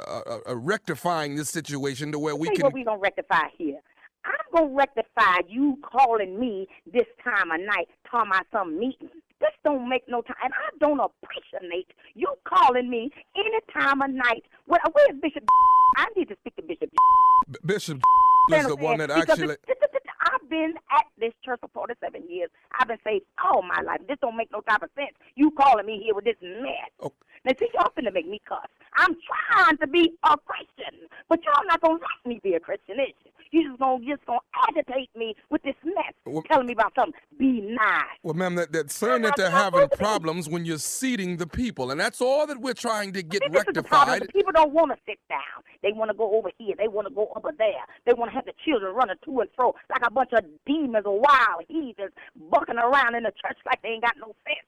uh, uh, uh, rectifying this situation to where we can. what we gonna rectify here. I'm gonna rectify you calling me this time of night talking about some meeting. This don't make no time, and I don't appreciate you calling me any time of night. Well, where's Bishop? I need to speak to Bishop. B- Bishop is the one that actually. it- it- it- it- I've been at this church for 47 years. I've been saved all my life. This don't make no type of sense. You calling me here with this mess. Oh. Now, see, y'all finna make me cuss. I'm trying to be a Christian, but y'all not gonna let me be a Christian, is you? You just gonna just gonna agitate me with this mess, Well- telling me about something. Be nice. Well, ma'am, that, that's saying that they're having problems when you're seating the people, and that's all that we're trying to get This is the rectified. The people don't want to sit down. They want to go over here. They want to go over there. They want to have the children running to and fro like a bunch of demons or wild heathens bucking around in the church like they ain't got no sense.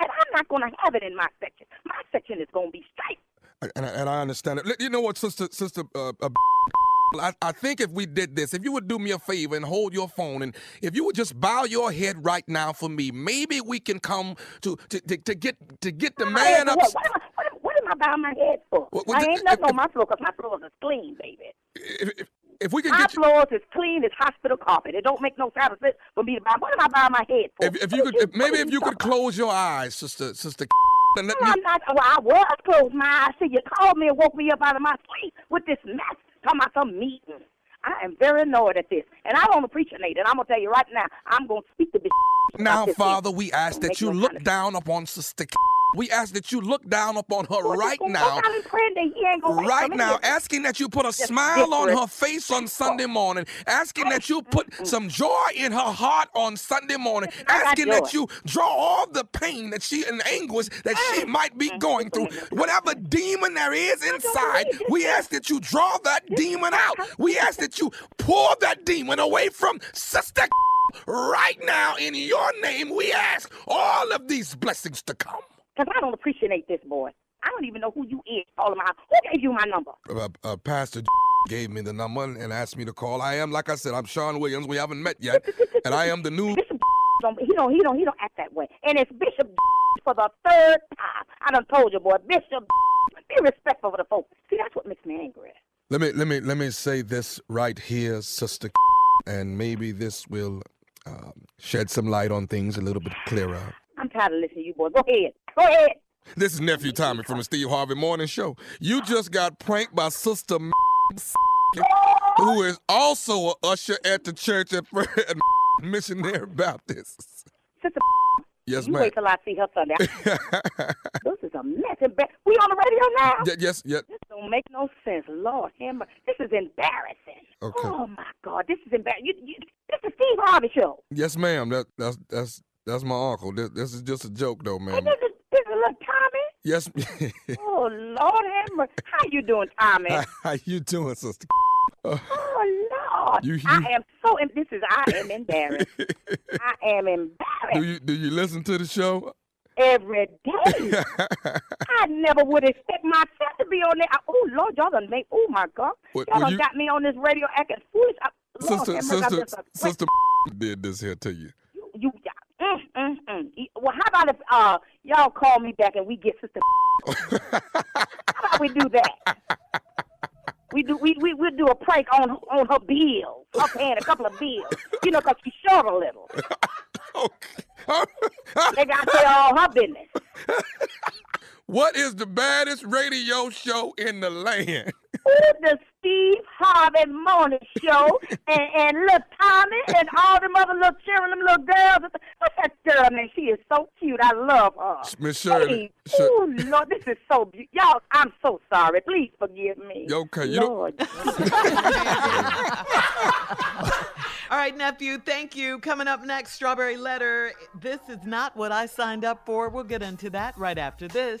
And I'm not going to have it in my section. My section is going to be straight. And, I- and I understand it. You know what, sister, sister, uh, uh, I, I think if we did this, if you would do me a favor and hold your phone, and if you would just bow your head right now for me, maybe we can come to to, to, to get to get the man up. What? What, am I, what, am- what I bowing my head for? Well, I ain't nothing on my floor because my floors is clean, baby. If, if, if we can My get you, floors is clean as hospital carpet. It don't make no sense for me to bow. What am I bowing my head for? if, if you could, if, maybe if you could close your eyes, sister, sister, and let No, me. I'm not. Well, I was closed my eyes. See, you called me and woke me up out of my sleep with this mess. Talking about some meeting. I am very annoyed at this, and I don't appreciate it. And I'm gonna tell you right now, I'm gonna speak to this. Now, Father, we ask that you look down upon Sister. We ask that you look down upon her right now. down and pray that he ain't gonna wait for Right now, asking that you put a smile on her face on Sunday morning, asking that you put some joy in her heart on Sunday morning, asking that you draw all the pain that she and anguish that she might be going through. Whatever demon there is inside, we ask that you draw that demon out. We ask that you pull that demon away from Sister. Right now, in your name, we ask all of these blessings to come. Because I don't appreciate this boy. I don't even know who you is. Calling my who gave you my number? uh, uh, Pastor gave me the number and asked me to call. I am, like I said, I'm Sean Williams. We haven't met yet, and I am the new. Don't, he don't. He don't. He don't act that way. And it's Bishop for the third time. I done told you, boy. Bishop, be respectful of the folks. See, that's what makes me angry. Let me let me let me say this right here, Sister, and maybe this will um, shed some light on things a little bit clearer. I'm tired of listening to you, boys. Go ahead. Go ahead. This is nephew Tommy from the Steve Harvey Morning Show. You just got pranked by Sister, who is also a usher at the church at Missionary Baptist. Sister, Yes, you ma'am. wait till I see her Sunday. this is a mess. We on the radio now. Y- yes, yes. This don't make no sense. Lord, Hammer, this is embarrassing. Okay. Oh my God, this is embarrassing. You, you, this is Steve Harvey show. Yes, ma'am. That that's that's that's my uncle. This, this is just a joke, though, ma'am. This is, this is little Tommy. Yes. Oh Lord, Hammer, how you doing, Tommy? How you doing, sister? Uh, Oh Lord, You- I am so. This is I am embarrassed. I am embarrassed do you do you listen to the show? every day. I never would expect myself to be on there. Oh Lord, y'all done make. Oh my God, What- y'all done you- got me on this radio acting foolish. I, Lord, sister, have mercy, sister, sister did this here to you. Mm, mm, mm. Well, how about if uh y'all call me back and we get sister? how about we do that? We do we we we'll do a prank on on her bills. Her paying a couple of bills, you know, 'cause she's short a little. they got to tell all her business. What is the baddest radio show in the land? Ooh, Ooh, the Steve Harvey Morning Show and, and little Tommy and all them other little children, them little girls. What's that girl name? She is so cute. I love her. Miss Shirley. Please. Oh, Lord, this is so beautiful. Y'all, I'm so sorry. Please forgive me. Okay, you Lord. All right, nephew, thank you. Coming up next, Strawberry Letter. This is not what I signed up for. We'll get into that right after this.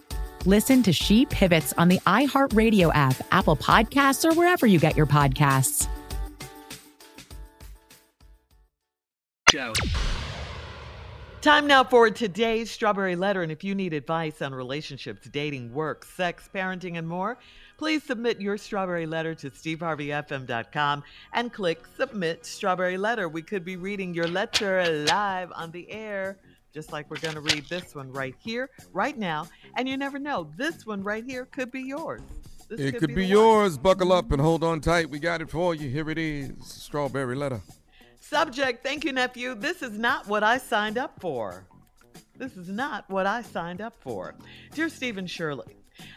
Listen to She Pivots on the iHeartRadio app, Apple Podcasts, or wherever you get your podcasts. Time now for today's Strawberry Letter. And if you need advice on relationships, dating, work, sex, parenting, and more, please submit your Strawberry Letter to steveharveyfm.com and click Submit Strawberry Letter. We could be reading your letter live on the air, just like we're going to read this one right here, right now. And you never know, this one right here could be yours. This It could be the one. yours. Buckle up and hold on tight. We got it for you. Here it is. Strawberry letter. Subject, thank you, nephew. This is not what I signed up for. This is not what I signed up for. Dear Stephen Shirley,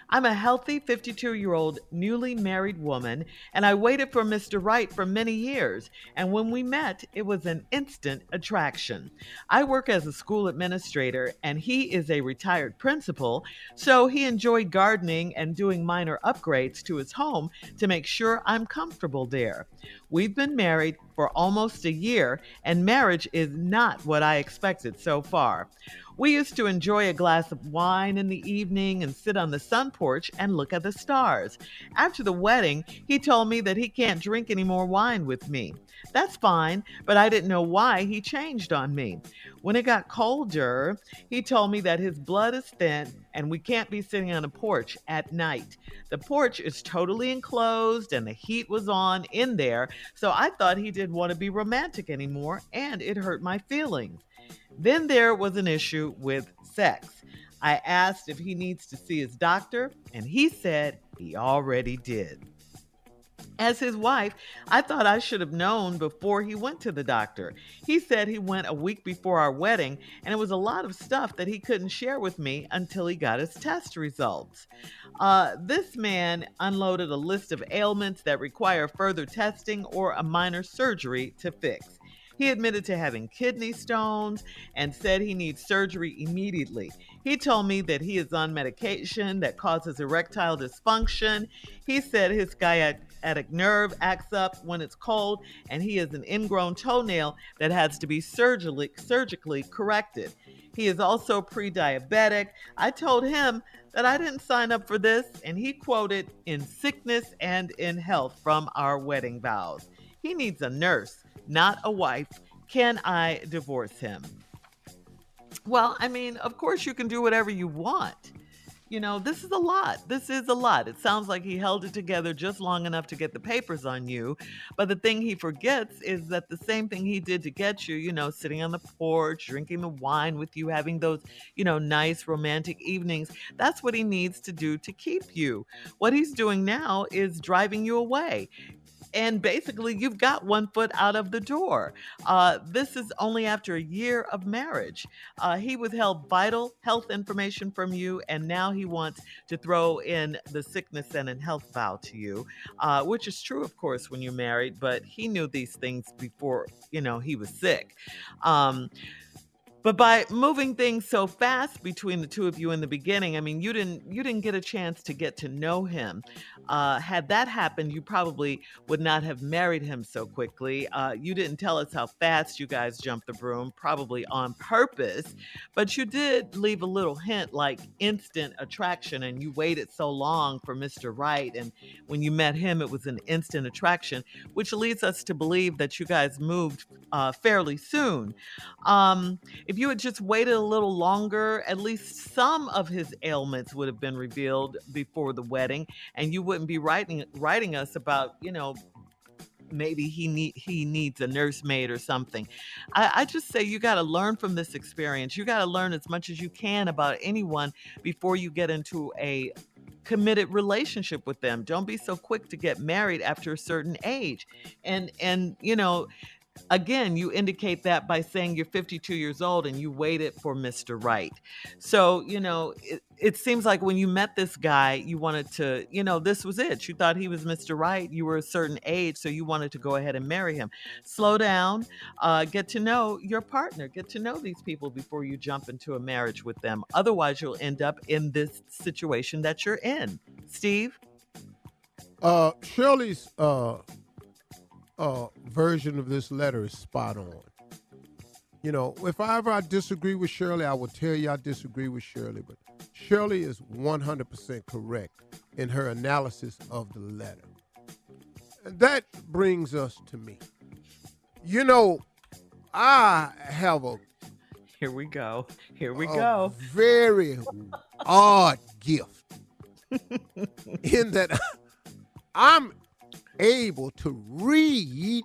I'm a healthy 52 year old newly married woman, and I waited for Mr. Wright for many years. And when we met, it was an instant attraction. I work as a school administrator, and he is a retired principal, so he enjoyed gardening and doing minor upgrades to his home to make sure I'm comfortable there. We've been married for almost a year, and marriage is not what I expected so far. We used to enjoy a glass of wine in the evening and sit on the sun porch and look at the stars. After the wedding, he told me that he can't drink any more wine with me. That's fine, but I didn't know why he changed on me. When it got colder, he told me that his blood is thin and we can't be sitting on a porch at night. The porch is totally enclosed and the heat was on in there, so I thought he didn't want to be romantic anymore and it hurt my feelings. Then there was an issue with sex. I asked if he needs to see his doctor, and he said he already did. As his wife, I thought I should have known before he went to the doctor. He said he went a week before our wedding, and it was a lot of stuff that he couldn't share with me until he got his test results. Uh, this man unloaded a list of ailments that require further testing or a minor surgery to fix. He admitted to having kidney stones and said he needs surgery immediately. He told me that he is on medication that causes erectile dysfunction. He said his sciatic nerve acts up when it's cold, and he has an ingrown toenail that has to be surgically, surgically corrected. He is also pre diabetic. I told him that I didn't sign up for this, and he quoted, In sickness and in health from our wedding vows. He needs a nurse not a wife. Can I divorce him? Well, I mean, of course you can do whatever you want. You know, this is a lot. This is a lot. It sounds like he held it together just long enough to get the papers on you. But the thing he forgets is that the same thing he did to get you, you know, sitting on the porch, drinking the wine with you, having those, you know, nice romantic evenings, that's what he needs to do to keep you. What he's doing now is driving you away and basically you've got one foot out of the door. Uh, this is only after a year of marriage. Uh, he withheld vital health information from you, and now he wants to throw in the sickness and health vow to you, uh, which is true, of course, when you're married. But he knew these things before you know he was sick. Um, but by moving things so fast between the two of you in the beginning, I mean, you didn't you didn't get a chance to get to know him. Uh, had that happened, you probably would not have married him so quickly. Uh, you didn't tell us how fast you guys jumped the broom, probably on purpose, but you did leave a little hint like instant attraction, and you waited so long for Mr. Wright, and when you met him, it was an instant attraction, which leads us to believe that you guys moved uh, fairly soon. Um, if you had just waited a little longer, at least some of his ailments would have been revealed before the wedding, and you wouldn't be writing writing us about, you know, maybe he need he needs a nursemaid or something. I, I just say you got to learn from this experience. You got to learn as much as you can about anyone before you get into a committed relationship with them. Don't be so quick to get married after a certain age. And and you know, again, you indicate that by saying you're 52 years old and you waited for Mr. Right. So, you know, it, it seems like when you met this guy, you wanted to, you know, this was it. You thought he was Mr. Right. You were a certain age, so you wanted to go ahead and marry him. Slow down, uh, get to know your partner, get to know these people before you jump into a marriage with them. Otherwise, you'll end up in this situation that you're in. Steve? Uh, Shirley's uh, uh, version of this letter is spot on. You know, if I ever I disagree with Shirley, I will tell you I disagree with Shirley, but Shirley is 100% correct in her analysis of the letter. And that brings us to me. You know, I have a here we go. Here we go. Very odd gift in that I'm able to read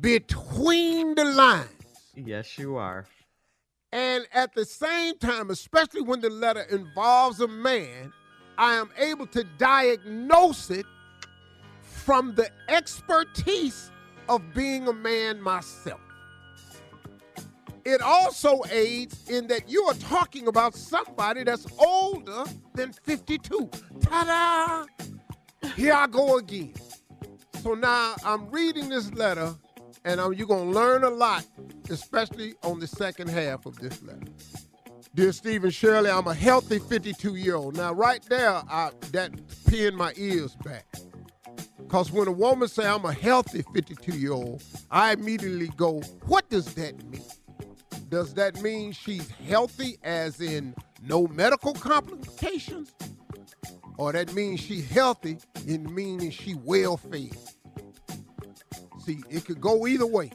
between the lines. Yes, you are. And at the same time, especially when the letter involves a man, I am able to diagnose it from the expertise of being a man myself. It also aids in that you are talking about somebody that's older than 52. Ta da! Here I go again. So now I'm reading this letter, and I'm, you're going to learn a lot, especially on the second half of this letter. Dear Stephen Shirley, I'm a healthy 52 year old. Now, right there, I, that pinned my ears back. Because when a woman say I'm a healthy 52 year old, I immediately go, what does that mean? Does that mean she's healthy as in no medical complications? Or that means she's healthy in meaning she well fed? See, it could go either way.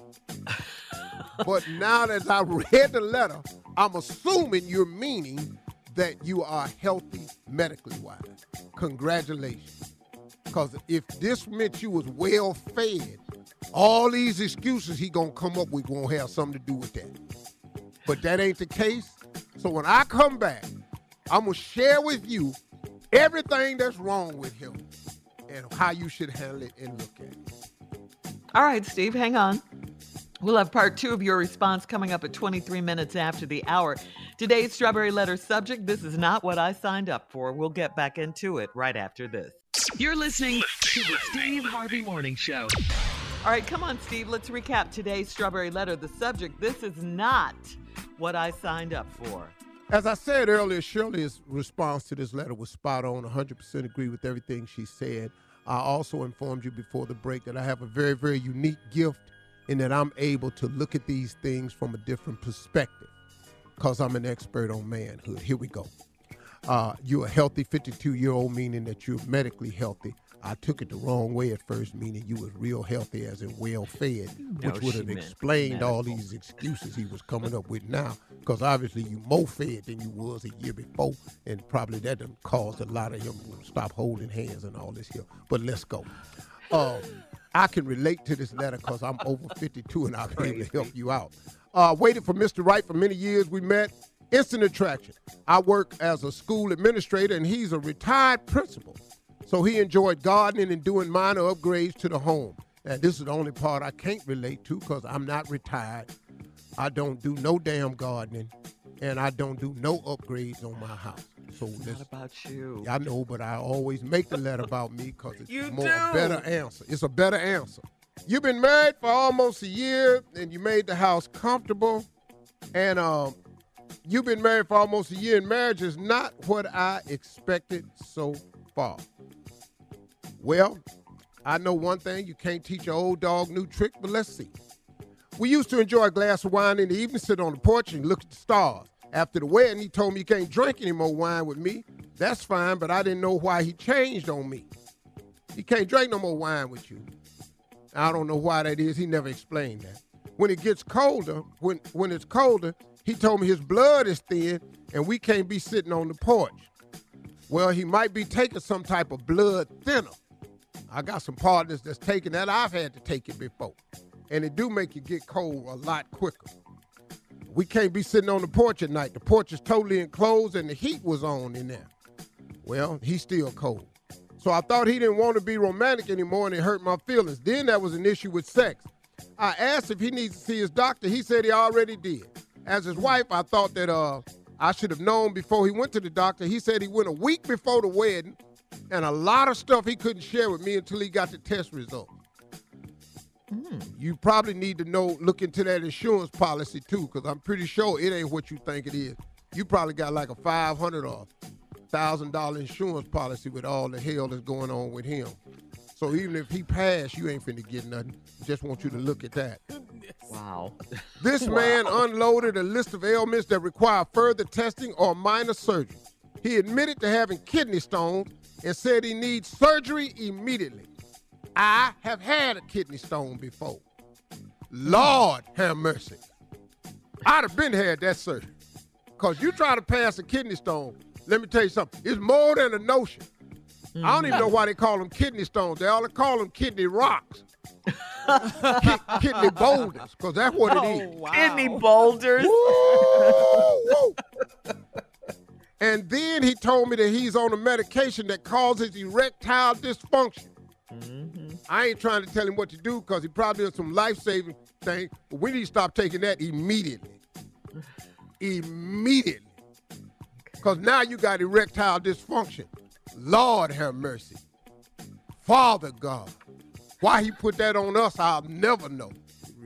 but now that I read the letter, I'm assuming you're meaning that you are healthy medically wise. Congratulations. Because if this meant you was well fed, all these excuses he gonna come up with gonna have something to do with that. But that ain't the case. So when I come back, I'm gonna share with you everything that's wrong with him and how you should handle it and look at it. All right, Steve, hang on. We'll have part two of your response coming up at 23 minutes after the hour. Today's Strawberry Letter subject this is not what I signed up for. We'll get back into it right after this. You're listening to the Steve Harvey Morning Show. All right, come on, Steve. Let's recap today's Strawberry Letter. The subject this is not what I signed up for. As I said earlier, Shirley's response to this letter was spot on. 100% agree with everything she said. I also informed you before the break that I have a very, very unique gift in that I'm able to look at these things from a different perspective because I'm an expert on manhood. Here we go. Uh, you're a healthy 52 year old, meaning that you're medically healthy. I took it the wrong way at first, meaning you was real healthy as in well fed, No, which would have explained all these excuses he was coming up with now. Because obviously you more fed than you was a year before, and probably that done caused a lot of him to stop holding hands and all this here. But let's go. Um, I can relate to this letter because I'm over 52 and I'll be able to help you out. Uh, waited for Mr. Wright for many years. We met. Instant attraction. I work as a school administrator and he's a retired principal. So he enjoyed gardening and doing minor upgrades to the home. And this is the only part I can't relate to because I'm not retired. I don't do no damn gardening and I don't do no upgrades on my house. So Not let's about you. I know, but I always make the letter about me because it's You more do. a better answer. It's a better answer. You've been married for almost a year, and you made the house comfortable. And um, you've been married for almost a year, and marriage is not what I expected so far. Well, I know one thing: you can't teach an old dog new trick. But let's see. We used to enjoy a glass of wine in the evening, sit on the porch, and look at the stars. After the wedding, he told me he can't drink any more wine with me. That's fine, but I didn't know why he changed on me. He can't drink no more wine with you. I don't know why that is. He never explained that. When it gets colder, when when it's colder, he told me his blood is thin and we can't be sitting on the porch. Well, he might be taking some type of blood thinner. I got some partners that's taking that. I've had to take it before. And it do make you get cold a lot quicker. We can't be sitting on the porch at night. The porch is totally enclosed and the heat was on in there. Well, he's still cold. So I thought he didn't want to be romantic anymore and it hurt my feelings. Then there was an issue with sex. I asked if he needs to see his doctor. He said he already did. As his wife, I thought that uh, I should have known before he went to the doctor. He said he went a week before the wedding and a lot of stuff he couldn't share with me until he got the test results. Hmm. You probably need to know, look into that insurance policy too, because I'm pretty sure it ain't what you think it is. You probably got like a five hundred or thousand dollar insurance policy with all the hell that's going on with him. So even if he passed, you ain't finna get nothing. Just want you to look at that. Wow. This man unloaded a list of ailments that require further testing or minor surgery. He admitted to having kidney stones and said he needs surgery immediately. I have had a kidney stone before. Lord have mercy. I'd have been had that surgery. Because you try to pass a kidney stone, let me tell you something, it's more than a notion. I don't even know why they call them kidney stones. They all call them kidney rocks. Ki- kidney boulders, because that's what it oh, is. Kidney boulders. Woo! And then he told me that he's on a medication that causes erectile dysfunction. Mm-hmm. I ain't trying to tell him what to do because he probably doing some life saving thing, but we need to stop taking that immediately. Immediately. Because now you got erectile dysfunction. Lord have mercy. Father God. Why he put that on us, I'll never know.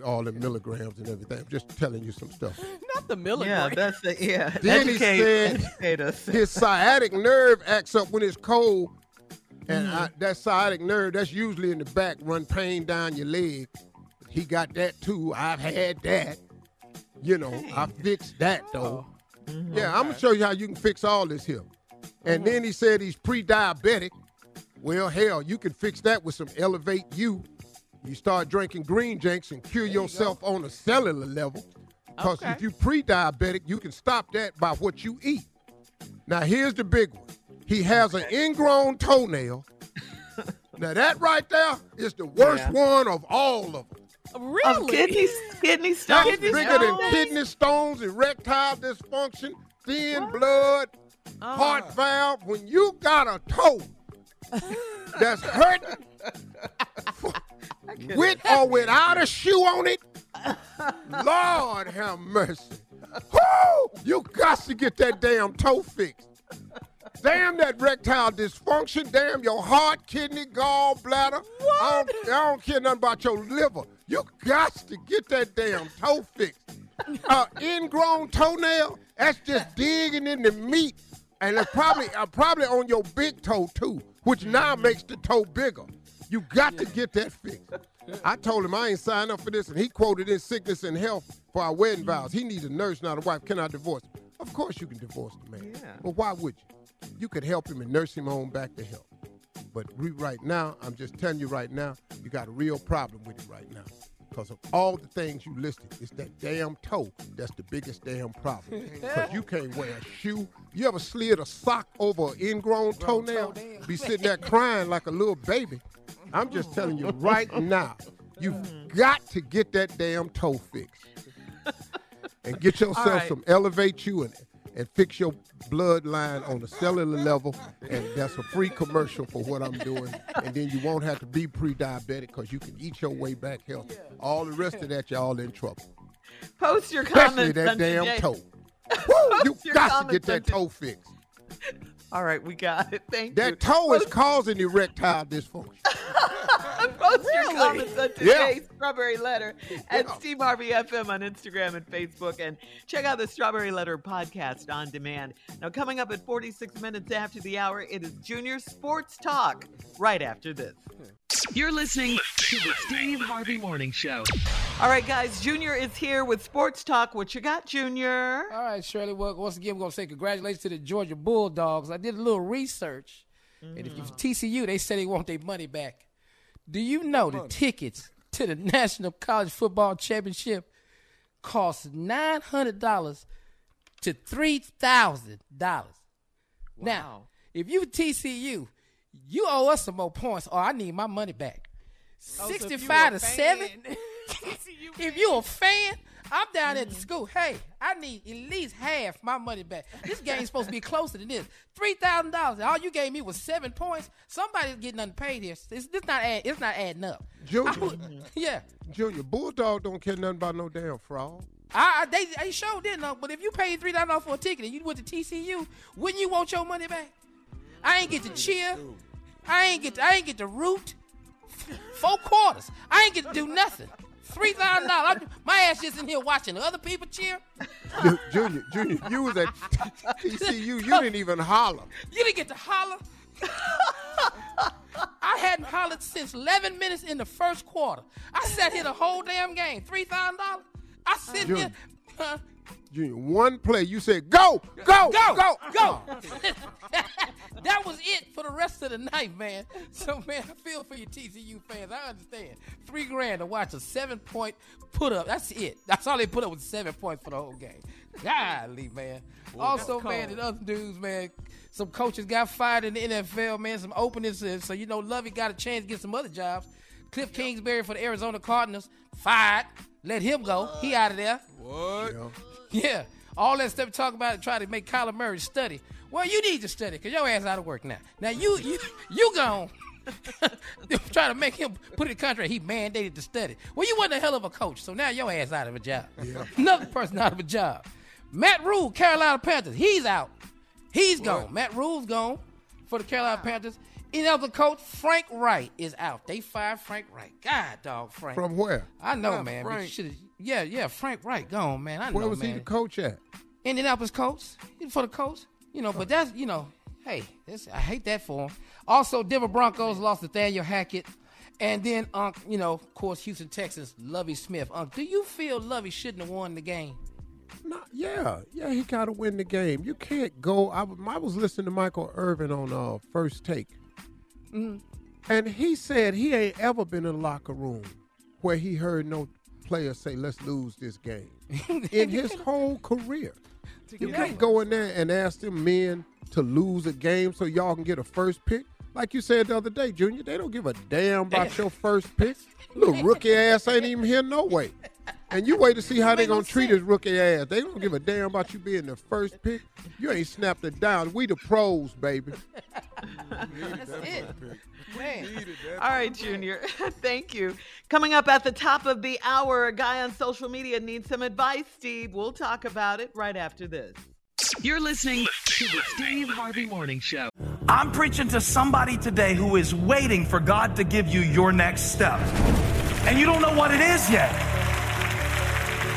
All the milligrams and everything. I'm just telling you some stuff. Not the milligrams. Yeah, that's the yeah. Then educate, he said educate us. his sciatic nerve acts up when it's cold, and I, that sciatic nerve that's usually in the back, run pain down your leg. He got that too. I've had that. You know, I fixed that though. Oh. Mm-hmm. Yeah, I'm gonna show you how you can fix all this here. And then he said he's pre-diabetic. Well, hell, you can fix that with some Elevate U. You start drinking green drinks and cure yourself on a cellular level. Because Okay. if you pre-diabetic, you can stop that by what you eat. Now here's the big one. He has an ingrown toenail. now that right there is the worst Yeah. one of all of them. Really? Of kidney kidney stones. That's bigger than kidney stones, erectile dysfunction, thin blood, heart valve. When you got a toe that's hurting with or without a shoe on it, Lord have mercy. Whoo! You got to get that damn toe fixed. Damn that erectile dysfunction. Damn your heart, kidney, gallbladder. I don't, I don't care nothing about your liver. You got to get that damn toe fixed. Uh, ingrown toenail, that's just digging in the meat. And it's probably uh, probably on your big toe too, which now makes the toe bigger. You got to get that fixed. I told him I ain't signed up for this, and he quoted in sickness and health for our wedding vows. He needs a nurse, not a wife. Can I divorce him? Of course you can divorce the man. Yeah. But why would you? You could help him and nurse him home back to health. But we, right now, I'm just telling you right now, you got a real problem with it right now. Because of all the things you listed, it's that damn toe that's the biggest damn problem. Because you can't wear a shoe. You ever slid a sock over an ingrown toenail? Be sitting there crying like a little baby. I'm just telling you right now, you've got to get that damn toe fixed. And get yourself right. some elevate you and, and fix your bloodline on a cellular level. And that's a free commercial for what I'm doing. And then you won't have to be pre-diabetic because you can eat your way back healthy. All the rest of that, y'all in trouble. Post your Especially comments that damn today. toe. Woo, you got to get that toe fixed. All right, we got it. Thank you. That toe is causing erectile dysfunction. Post your comments on Yeah. today's Strawberry Letter at Steve Harvey FM on Instagram and Facebook. And check out the Strawberry Letter podcast on demand. Now, coming up at 46 minutes after the hour, it is Junior Sports Talk right after this. You're listening to the Steve Harvey Morning Show. All right, guys, Junior is here with Sports Talk. What you got, Junior? All right, Shirley. Well, once again, we're going to say congratulations to the Georgia Bulldogs. I did a little research, and if you mm-hmm. TCU, they said they want their money back. Do you know the tickets to the National College Football Championship cost nine hundred dollars to three thousand dollars? Now, if you TCU, you owe us some more points, or I need my money back. Oh, so if you Sixty-five a to fan- seven. if you a fan, I'm down at the mm. school. Hey, I need at least half my money back. This game's supposed to be closer than this. Three thousand dollars. All you gave me was seven points. Somebody's getting unpaid here. It's, it's not add, It's not adding up. Junior, I would- mm-hmm. yeah. Junior, Bulldog don't care nothing about no damn fraud. I, I they, they sure didn't know. But if you paid three thousand dollars for a ticket and you went to TCU, wouldn't you want your money back? I ain't get to cheer. I ain't get. To, I ain't get to root. Four quarters. I ain't get to do nothing. Three thousand dollars. My ass just in here watching other people cheer. Junior, Junior, you was at TCU. You didn't even holler. You didn't get to holler. I hadn't hollered since 11 minutes in the first quarter. I sat here the whole damn game. $3,000. I sit Junior. here. Huh? Junior, one play, you said go, go, Go, go, go. that was it for the rest of the night, man. So, man, I feel for you TCU fans. I understand. Three grand to watch a seven point put up. That's it. That's all they put up was seven points for the whole game. Golly, man. also, man, cold. in other news, man, some coaches got fired in the NFL, man. Some openings. So, you know, Lovie got a chance to get some other jobs. Cliff Kingsbury for the Arizona Cardinals, fired. Let him go. He out of there. What? Yeah. Yeah, all that stuff talk about try to make Kyler Murray study. Well, you need to study because your ass out of work now. Now you you you gone. try to make him put in the contract. He mandated to study. Well, you wasn't a hell of a coach, so now your ass out of a job. Another person out of a job. Matt Rhule, Carolina Panthers. He's out. He's gone. Matt Rhule's gone for the Carolina Panthers. Another coach, Frank Reich is out. They fired Frank Reich. God, dog, Frank. From where? I know, man. but Frank. Yeah, yeah, Frank Reich gone, man. I know, Where was man. he the coach at? Indianapolis Colts for the Colts, you know. But that's you know, hey, this, I hate that for him. Also, Denver Broncos lost Nathaniel Hackett, and then Unc, you know, of course, Houston Texans, Lovie Smith. Unc, do you feel Lovie shouldn't have won the game? No, yeah, yeah, he got to win the game. You can't go. I, was- I was listening to Michael Irvin on uh, First Take, Mm. and he said he ain't ever been in a locker room where he heard no player say, "Let's lose this game." in his whole career, you can't go in there and ask them men to lose a game so y'all can get a first pick. Like you said the other day, Junior, they don't give a damn about your first pick. Little rookie ass ain't even here no way. And you wait to see how they gonna treat his rookie ass. They don't give a damn about you being the first pick. You ain't snapped it down. We the pros, baby. That's it. All right, Junior. Thank you. Coming up at the top of the hour, a guy on social media needs some advice, Steve. We'll talk about it right after this. You're listening to the Steve Harvey Morning Show. I'm preaching to somebody today who is waiting for God to give you your next step. And you don't know what it is yet.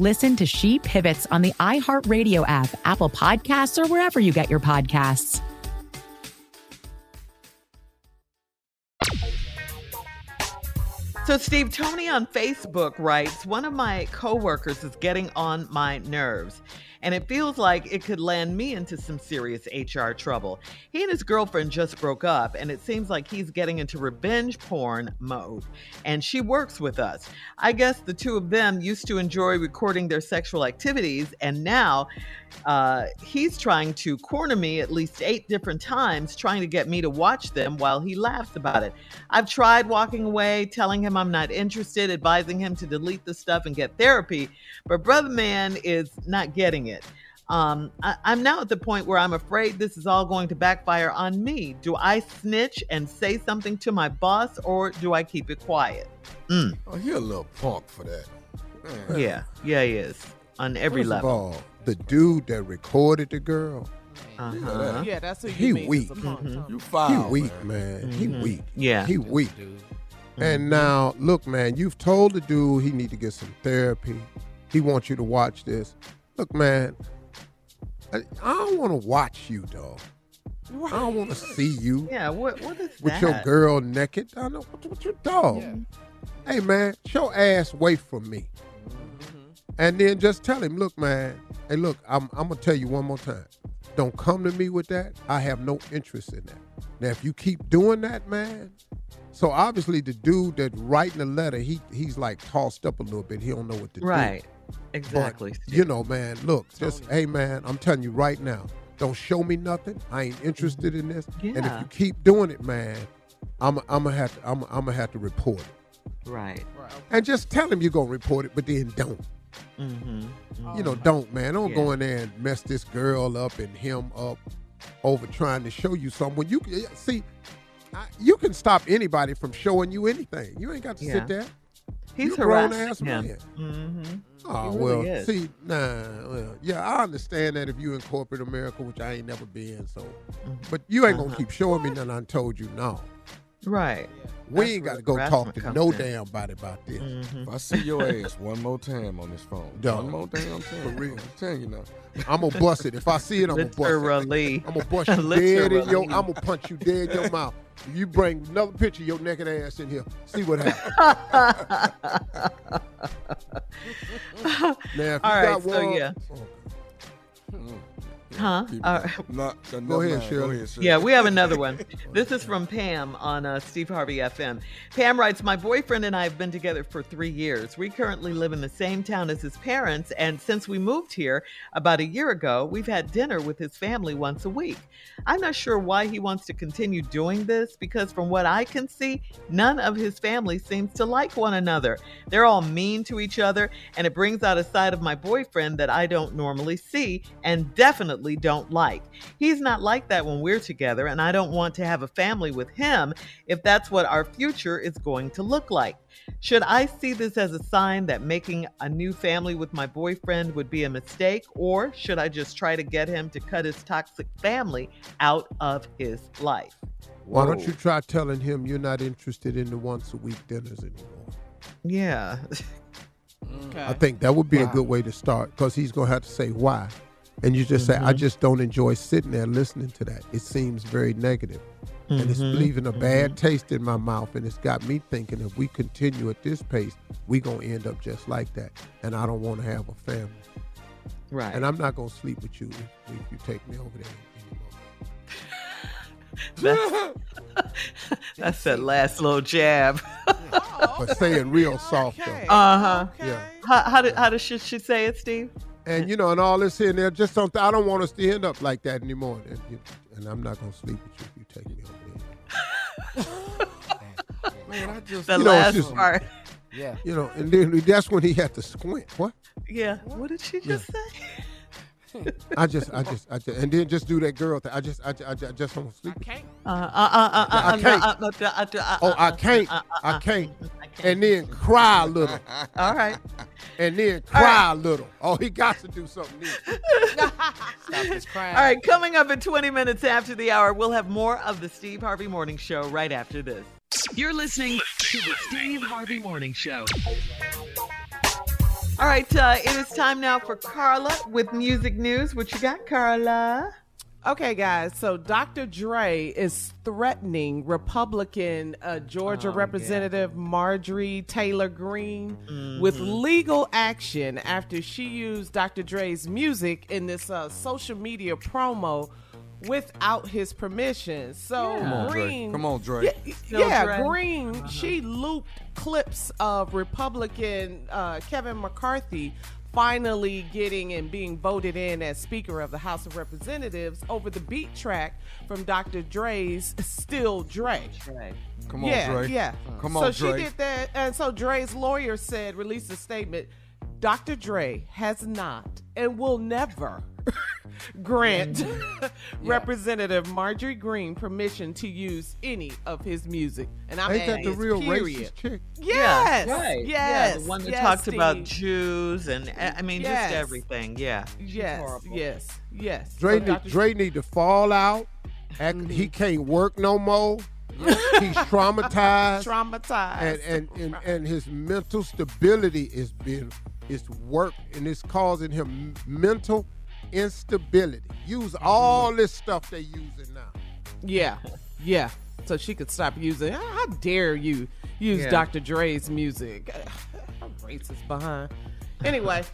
Listen to She Pivots on the iHeartRadio app, Apple Podcasts, or wherever you get your podcasts. So, Steve, Tony on Facebook writes One of my coworkers is getting on my nerves, and it feels like it could land me into some serious HR trouble. He and his girlfriend just broke up, and it seems like he's getting into revenge porn mode, and she works with us. I guess the two of them used to enjoy recording their sexual activities, and now uh, he's trying to corner me at least eight different times, trying to get me to watch them while he laughs about it. I've tried walking away, telling him I'm not interested, advising him to delete the stuff and get therapy, but Brother Man is not getting it. Um, I, I'm now at the point where I'm afraid this is all going to backfire on me. Do I snitch and say something to my boss, or do I keep it quiet? Mm. Oh, you're a little punk for that. Man. Yeah, yeah, he is on every First level. Of all, the dude that recorded the girl, Uh-huh. Yeah, that's who you he weak. is a punk, Tony. You He weak, man. man. He Mhm. weak. Yeah. He weak. And now, look, man, you've told the dude he need to get some therapy. He wants you to watch this. Look, man, I, I don't want to watch you, dog. I don't want to see you Yeah, what what is that? with that? your girl naked. I know what, what your dog. Hey, man, show ass away from me. Mm-hmm. And then just tell him, look, man, hey, look, I'm, I'm to tell you one more time. Don't come to me with that. I have no interest in that. Now, if you keep doing that, man, so obviously the dude that writing the letter, he he's like tossed up a little bit. He don't know what to do. Right. Exactly. But, you know, man, look, just hey man, I'm telling you right now, don't show me nothing. I ain't interested in this. And if you keep doing it, man, I'm I'm gonna have to I'm, I'm gonna have to report it. Right. And just tell him you're gonna report it, but then don't. Mm-hmm. You know, don't man. Don't go in there and mess this girl up and him up over trying to show you something. When you can see, I, you can stop anybody from showing you anything. You ain't got to Yeah. sit there. He's you a grown ass him. man. Mm-hmm. Oh He well, is. see, nah, well, yeah, I understand that if you in corporate America, which I ain't never been, so, but you ain't gonna Uh-huh. keep showing me nothing I told you no. Right. We That's ain't got to go talk to no in. damn body about this. Mhm. If I see your ass one more time on this phone, Dog. one more damn time, For real. I'm telling you now. I'm gonna bust it. If I see it, I'm gonna bust it. I'm gonna bust you dead in your. Literally. I'm gonna punch you dead in your mouth. You bring another picture of your naked ass in here, see what happens. now, if you All got so one, yeah. Mm. Huh? Keep- All right. Not- Go ahead, mind. Shirley. ahead, Shirley. Yeah, we have another one. This is from Pam on uh, Steve Harvey FM. Pam writes My boyfriend and I have been together for three years. We currently live in the same town as his parents, and since we moved here about a year ago, we've had dinner with his family once a week. I'm not sure why he wants to continue doing this because, from what I can see, none of his family seems to like one another. They're all mean to each other, and it brings out a side of my boyfriend that I don't normally see and definitely don't like. He's not like that when we're together, and I don't want to have a family with him if that's what our future is going to look like. Should I see this as a sign that making a new family with my boyfriend would be a mistake, or should I just try to get him to cut his toxic family out of his life? why don't you try telling him you're not interested in the once a week dinners anymore? Yeah. Mm. I think that would be a good way to start because he's going to have to say why. And you just say, I Mhm. just don't enjoy sitting there listening to that. It seems very negative. And it's Mhm. leaving a bad taste in my mouth. And it's got me thinking if we continue at this pace, we're going to end up just like that. And I don't want to have a family. Right. And I'm not gonna sleep with you if, if you take me over there. That's, that's that last little jab. but say it real soft though. Uh huh. Yeah. How, how did how does she, she say it, Steve? And you know, and all this here and there, just don't. I don't want us to end up like that anymore. And, you- and I'm not gonna sleep with you if you take me over there. Man, I just The You know, last just- part. Yeah. You know, and then that's when he had to squint. What? Yeah. What did she just say? I just, I just, I just, and then just do that girl thing. I just, I, just- I just, I just don't sleep. with you. Uh, uh, uh, uh, uh, I uh, can't. uh, uh, Oh, I uh, can't. uh, uh, I uh, can't. And then cry a little. All right. And then cry a little. Oh, he got to do something new. Stop this crying. All right, coming up in 20 minutes after the hour, we'll have more of the Steve Harvey Morning Show right after this. You're listening to the Steve Harvey Morning Show. All right, uh, it is time now for Carla with music news. What you got, Carla? Okay, guys. So Dr. Dre is threatening Republican uh, Georgia Oh, yeah. Representative Marjorie Taylor Greene Mm-hmm. with legal action after she used Dr. Dre's music in this uh, social media promo without his permission. So Come on, Dre. Green, Come on, Dre. Yeah, Still yeah, Dre. Green. She looped clips of Republican uh, Kevin McCarthy finally getting and being voted in as Speaker of the House of Representatives over the beat track from Dr. Dre's "Still Dre." Come on, yeah, Dre. yeah. Come on. so on, she did that, and so Dre's lawyer said, released a statement. Dr. Dre has not and will never grant Representative Marjorie Greene permission to use any of his music. And I'm Ain't that the real period. racist chick? Yes, right. yes, Yeah, the one that yes, talks about Jews and uh, I mean Yes. just everything. Yeah. Yes, yes, yes. Dre, So need, Dr. Dre need to fall out. Act, He can't work no more. He's traumatized. traumatized. and and, and and his mental stability is being is work and it's causing him mental instability. Use all mm-hmm. this stuff they're using now. Yeah, yeah. So she could stop using. How, how dare you use Yeah. Dr. Dre's music? I'm racist behind. Anyway,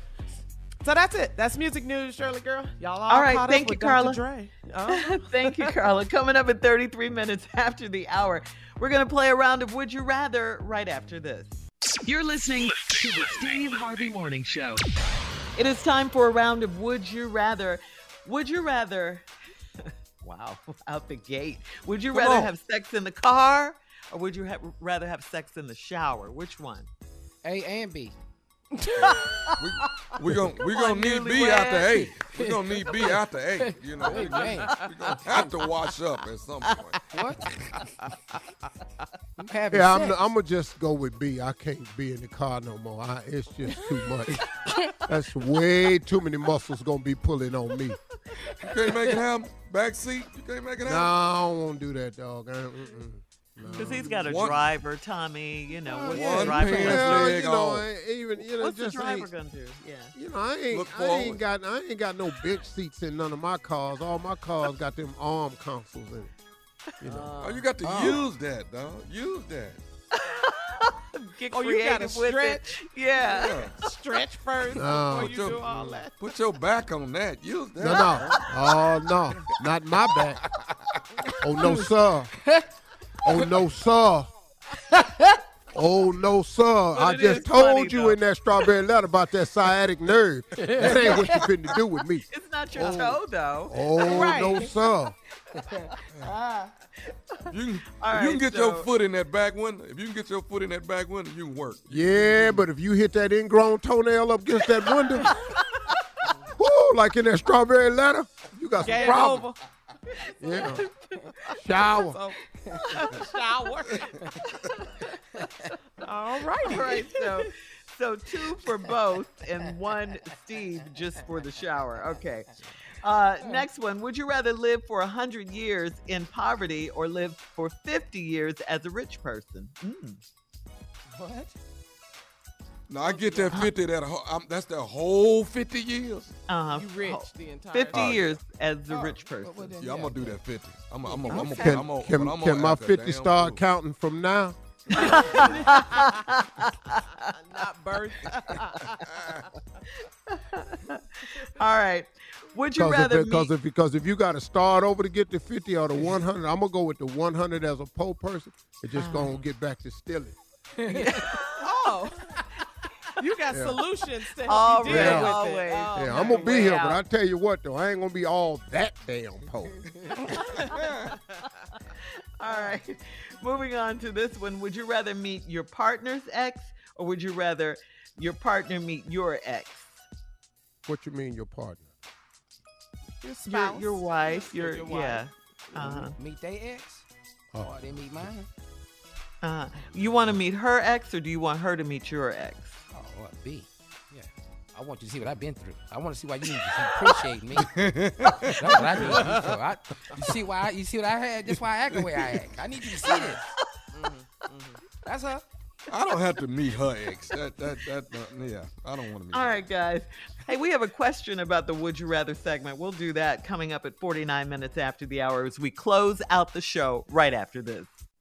so that's it. That's music news, Shirley girl. Y'all all, All right, caught thank up you, with Carla. Dr. Dre. Oh. Thank you, Carla. Coming up in 33 minutes after the hour, we're going to play a round of Would You Rather right after this. You're listening to the Steve Harvey Morning Show. It is time for a round of Would You Rather. Would you rather, wow, out the gate, would you Come rather on. have sex in the car or would you ha- rather have sex in the shower? Which one? A and B. we gonna we Come gonna on, need B after newlywed. eight. We gonna need B after eight. You know, we, we, Hey, we gonna have to wash up at some point. What? I'm having Yeah, I'm, sex. I'm gonna just go with B. I can't be in the car no more. I, it's just too much. That's way too many muscles gonna be pulling on me. You can't make it happen. Back seat. You can't make it happen. No. I don't want to do that, dog. I, mm-mm. Because he's um, got a One- driver, Tommy. You know, what's one the driver pants gonna do? leg you know. I- even you know, What's the just driver gonna do? Yeah. You know, I ain't, I ain't got, I ain't got no bench seats in none of my cars. All my cars got them arm consoles in it. You know, Oh, you got to Oh. use that, dog. Use that. Get Oh, you gotta creative it. stretch. Yeah. Yeah. Stretch first No. before you Put do your- all that. Put your back on that. Use that. no, no, oh no, not my back. Oh no, sir. Oh no, sir. Oh no, sir! I just told funny, you though. in that strawberry letter about that sciatic nerve. That ain't what you're finna do with me. It's not your toe, oh. though. Oh Right. no, sir! You can, All if you can get so- your foot in that back window. If you can get your foot in that back window, you can work. Yeah, but if you hit that ingrown toenail up against that window, whoo, like in that strawberry letter, you got some Game problems. over. Yeah. Shower. So, shower. all righty. All right, so so two for both and one Steve just for the shower. Okay. Uh, next one. Would you rather live for 100 years in poverty or live for 50 years as a rich person? Mm. What? Now I get that fifty. That um, that's the whole fifty years. Uh huh. You rich the entire 50 time. years as a Oh, rich person. well, then, Yeah, I'm gonna do that fifty. I'm gonna, I'm gonna, I'm Can, I'm gonna, can, I'm can gonna my 50 damn start fool. counting from now? Not birth. All right. Would you Because rather if, because meet- if because if you got to start over to get to 50 or the 100, I'm gonna go with the 100 as a poor person. It's just Uh-huh. gonna get back to stealing. oh. You got Yeah. solutions to help Always, you deal with always. it. Oh, yeah, I'm gonna be here, but. I tell you what though, I ain't gonna be all that damn poor. All right. Moving on to this one. Would you rather meet your partner's ex or would you rather your partner meet your ex? What you mean, your partner? Your Your, spouse. your wife, your, Your wife. yeah. Uh-huh. Meet their ex, Oh. or they meet mine. Uh-huh. You want to meet her ex or do you want her to meet your ex? Oh, what B? Yeah. I want you to see what I've been through. I want to see why you need to appreciate me. That's what I need you for. I, you see why? I, you see what I had? That's why I act the way I act. I need you to see this. That's her. I don't have to meet her ex. That that that, uh, yeah. I don't want to meet. All right, guys. Hey, we have a question about the Would You Rather segment. We'll do that coming up at 49 minutes after the hour as we close out the show right after this.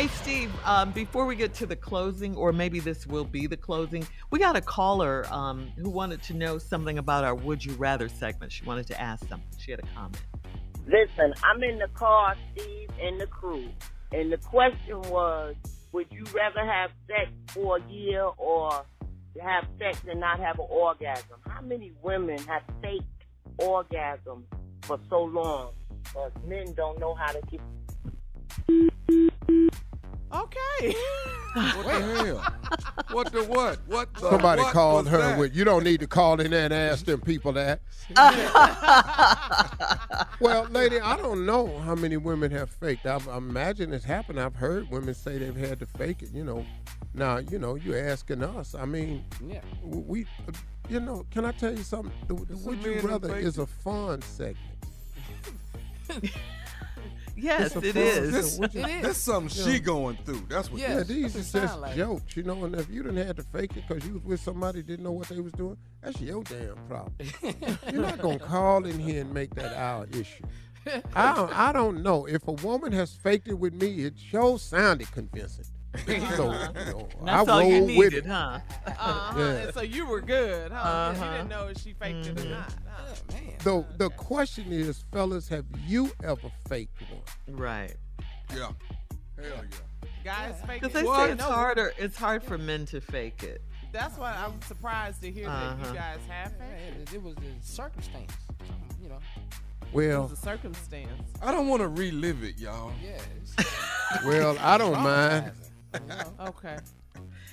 Hey, Steve, um, before we get to the closing, or maybe this will be the closing, we got a caller um, who wanted to know something about our Would You Rather segment. She wanted to ask something. She had a comment. Listen, I'm in the car, Steve, and the crew. And the question was, would you rather have sex for a year or have sex and not have an orgasm? How many women have faked orgasm for so long? Because men don't know how to keep. Okay. What the hell? What the what? What the Somebody what called her that? with. You don't need to call in there and ask them people that. well, lady, I don't know how many women have faked. I, I imagine it's happened. I've heard women say they've had to fake it. You know, now you know you're asking us. I mean, Yeah. we, uh, you know, can I tell you something? The, the Would You Rather is a fun segment. Yes, It's a it fun- is. This, Would you- this something Yeah. she going through. That's what. Yeah. Yeah, these that's is just like. jokes, you know. And if you didn't have to fake it because you was with somebody didn't know what they was doing, that's your damn problem. You're not gonna call in here and make that our issue. I don't, I don't know if a woman has faked it with me. It sure sounded convincing. So you know, That's I all you roll with it. huh? Uh-huh. Yeah. And so you were good, huh? You Uh-huh. didn't know if she faked it or Mhm. not. huh? man. The the question is, fellas, have you ever faked one? Right. Yeah. Hell yeah. Guys fake Because they say it's no, harder. It's hard for men to fake it. That's why I'm surprised to hear that Uh-huh. you guys have faked. it, it was the circumstance. You know. It Well, was a circumstance. I don't want to relive it, y'all. Yeah. Well, I don't mind. Traumatizing. Okay.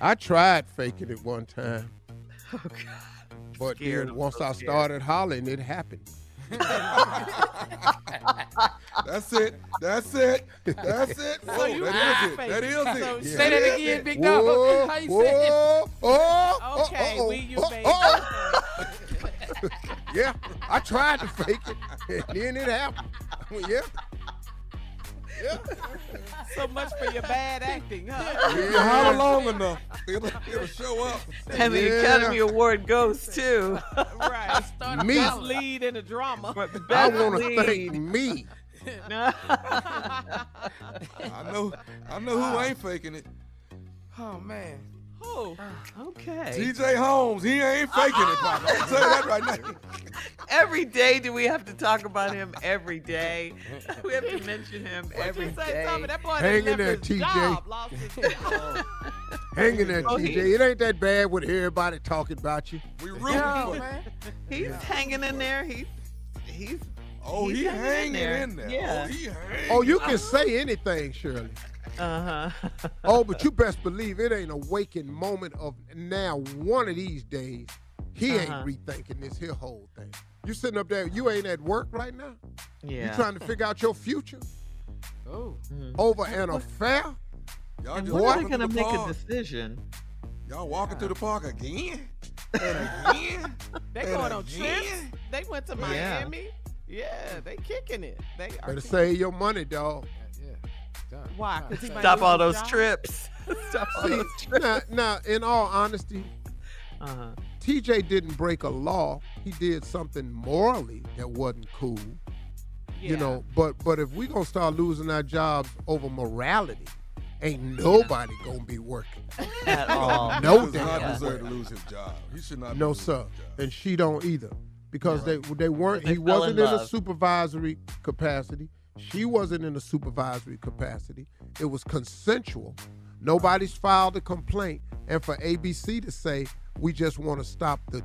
I tried faking it one time, Oh, God. but then once so I started hollering, it happened. That's it. That's it. That's it. So Whoa, you that have is it. faked That it. is So it. Say that again, big dog. Whoa, How you whoa, say it? oh, oh, Okay, oh, we you oh, faked oh, it. Yeah, I tried to fake it, and then it happened. yeah. Yeah. So much for your bad acting, huh? If you holler long enough, it'll, it'll show up. And the Yeah. Academy Award goes to right. Me. Best lead in a drama. But I Best want to lead. thank me. I know. I know who ain't faking it. Oh man. Who? okay. T.J. Holmes. He ain't faking it, Papa. I'll tell you that right now. Every day, do we have to talk about him? Every day, we have to mention him every day. That boy Hang done in there, his TJ. job, lost his job. Hang in there, Oh, TJ. he- It ain't that bad with everybody talking about you. We rooting No, he's hanging in there. He's he's. Oh, he's he hanging in there. Oh, yeah. Oh, he hanging. Oh, you can say anything, Shirley. Uh huh. Oh, but you best believe it ain't a waking moment of now. One of these days, he Uh-huh. ain't rethinking this here whole thing. You sitting up there, you ain't at work right now. Yeah. You trying to figure out your future Oh. over an affair? Y'all And just when are walking they gonna the make a decision? Y'all walking through the park again? And again? They And going on trips. They went to Miami. Yeah, they kicking it. They are Better kicking save your money, dog. It. Why? 'Cause he might Stop all those job? trips. Stop all those trips. now, now, in all honesty, Uh-huh. TJ didn't break a law. He did something morally that wasn't cool. You know, but but if we gonna start losing our jobs over morality, ain't nobody gonna be working. At all. No he does not deserve to lose his job. He should not. No losing sir, his job. and she don't either because they they weren't. They he wasn't in, a supervisory capacity. She wasn't in a supervisory capacity. It was consensual. Nobody's filed a complaint, and for ABC to say we just want to stop the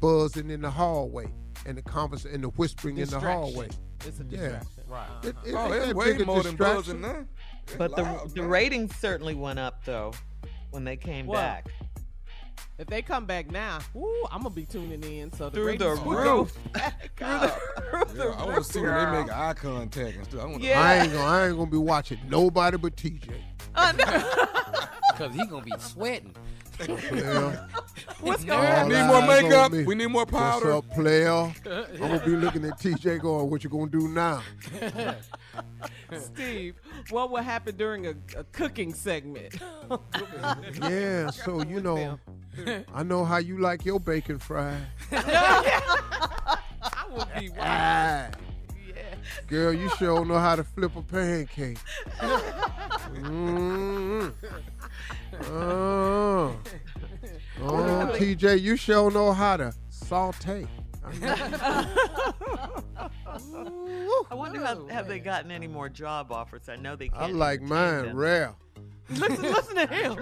buzzing in the hallway and the conversation and the whispering in the hallway. It's a distraction. Yeah. distraction. Right. It, it Oh, it's way big a more than distraction. buzzing now. It's But the loud, the man. ratings certainly went up though when they came Well, back. If they come back now, woo, I'm gonna be tuning in. So the Through the ratings will go roof. Through up. the, through Yeah, I want to see when they make eye contact and stuff. I want Yeah. I ain't gonna I ain't gonna be watching nobody but TJ. Because oh, he going to be sweating. Yeah. What's We going All on? need more makeup. We need more powder. What's up, player? I'm gonna be looking at TJ going, "What you gonna do now?" Steve, what will happen during a, a cooking segment? Yeah, so you know, I know how you like your bacon fried. I will be watching. Ah, Yeah. girl, you sure know how to flip a pancake. mm Oh. oh, TJ, you sure know how to saute. I wonder how have they gotten any more job offers? I know they can't. I like entertain mine them. rare. Listen, listen to him.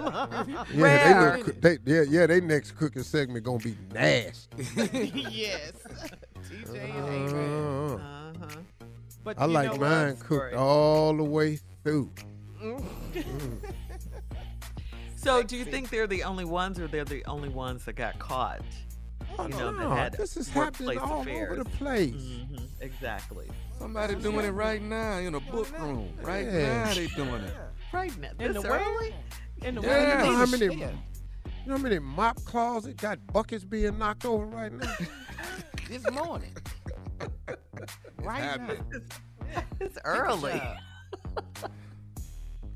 Yeah, they look. coo- They, yeah, yeah, they next cooking segment gonna be nasty. yes. TJ and Amy. Uh, Uh-huh. But I like know what? mine cooked all the way through. So, do you think they're the only ones, or they're the only ones that got caught? Oh, you know, no, that had this is happening all affairs. over the place. Mhm, Exactly. Somebody doing it right now in a book room. Right Yeah. now they doing it. Right now, In this the way? early? In the Yeah. way You know how many? share. You know how many mop closet got buckets being knocked over right now? This morning. right now. happening. It's early.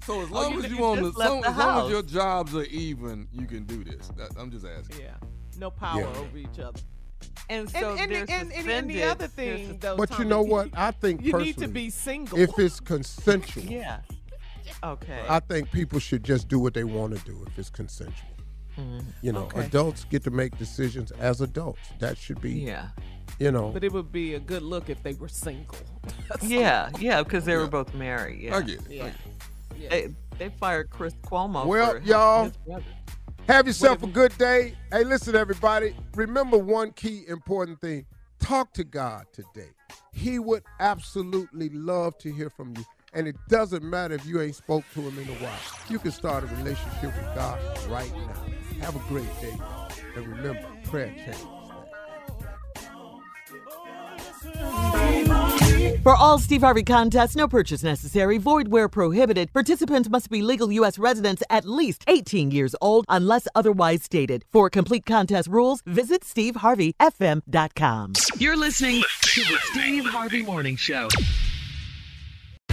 So as Oh, long you- as you, you on the, left long, the as long as your jobs are even, you can do this. That, I'm just asking. Yeah. No power Yeah. over each other. And so and, and, and, and, and the other thing, though, But you know what? I think You personally, need to be single. if it's consensual, Yeah. Okay. I think people should just do what they want to do if it's consensual. Mm-hmm. You know, Okay. adults get to make decisions as adults. That should be, yeah. you know. but it would be a good look if they were single. Yeah. Yeah. Because they were both married. Yeah. I get it. I Yeah. get it. They, they fired Chris Cuomo. Well, for y'all. Have yourself a good day. Hey, listen, everybody. Remember one key important thing talk to God today. He would absolutely love to hear from you. And it doesn't matter if you ain't spoke to him in a while. You can start a relationship with God right now. Have a great day. And remember, prayer changes. For all Steve Harvey contests, no purchase necessary, void where prohibited. Participants must be legal U.S. residents at least 18 years old unless otherwise stated. For complete contest rules, visit SteveHarveyFM.com. You're listening to the Steve Harvey Morning Show.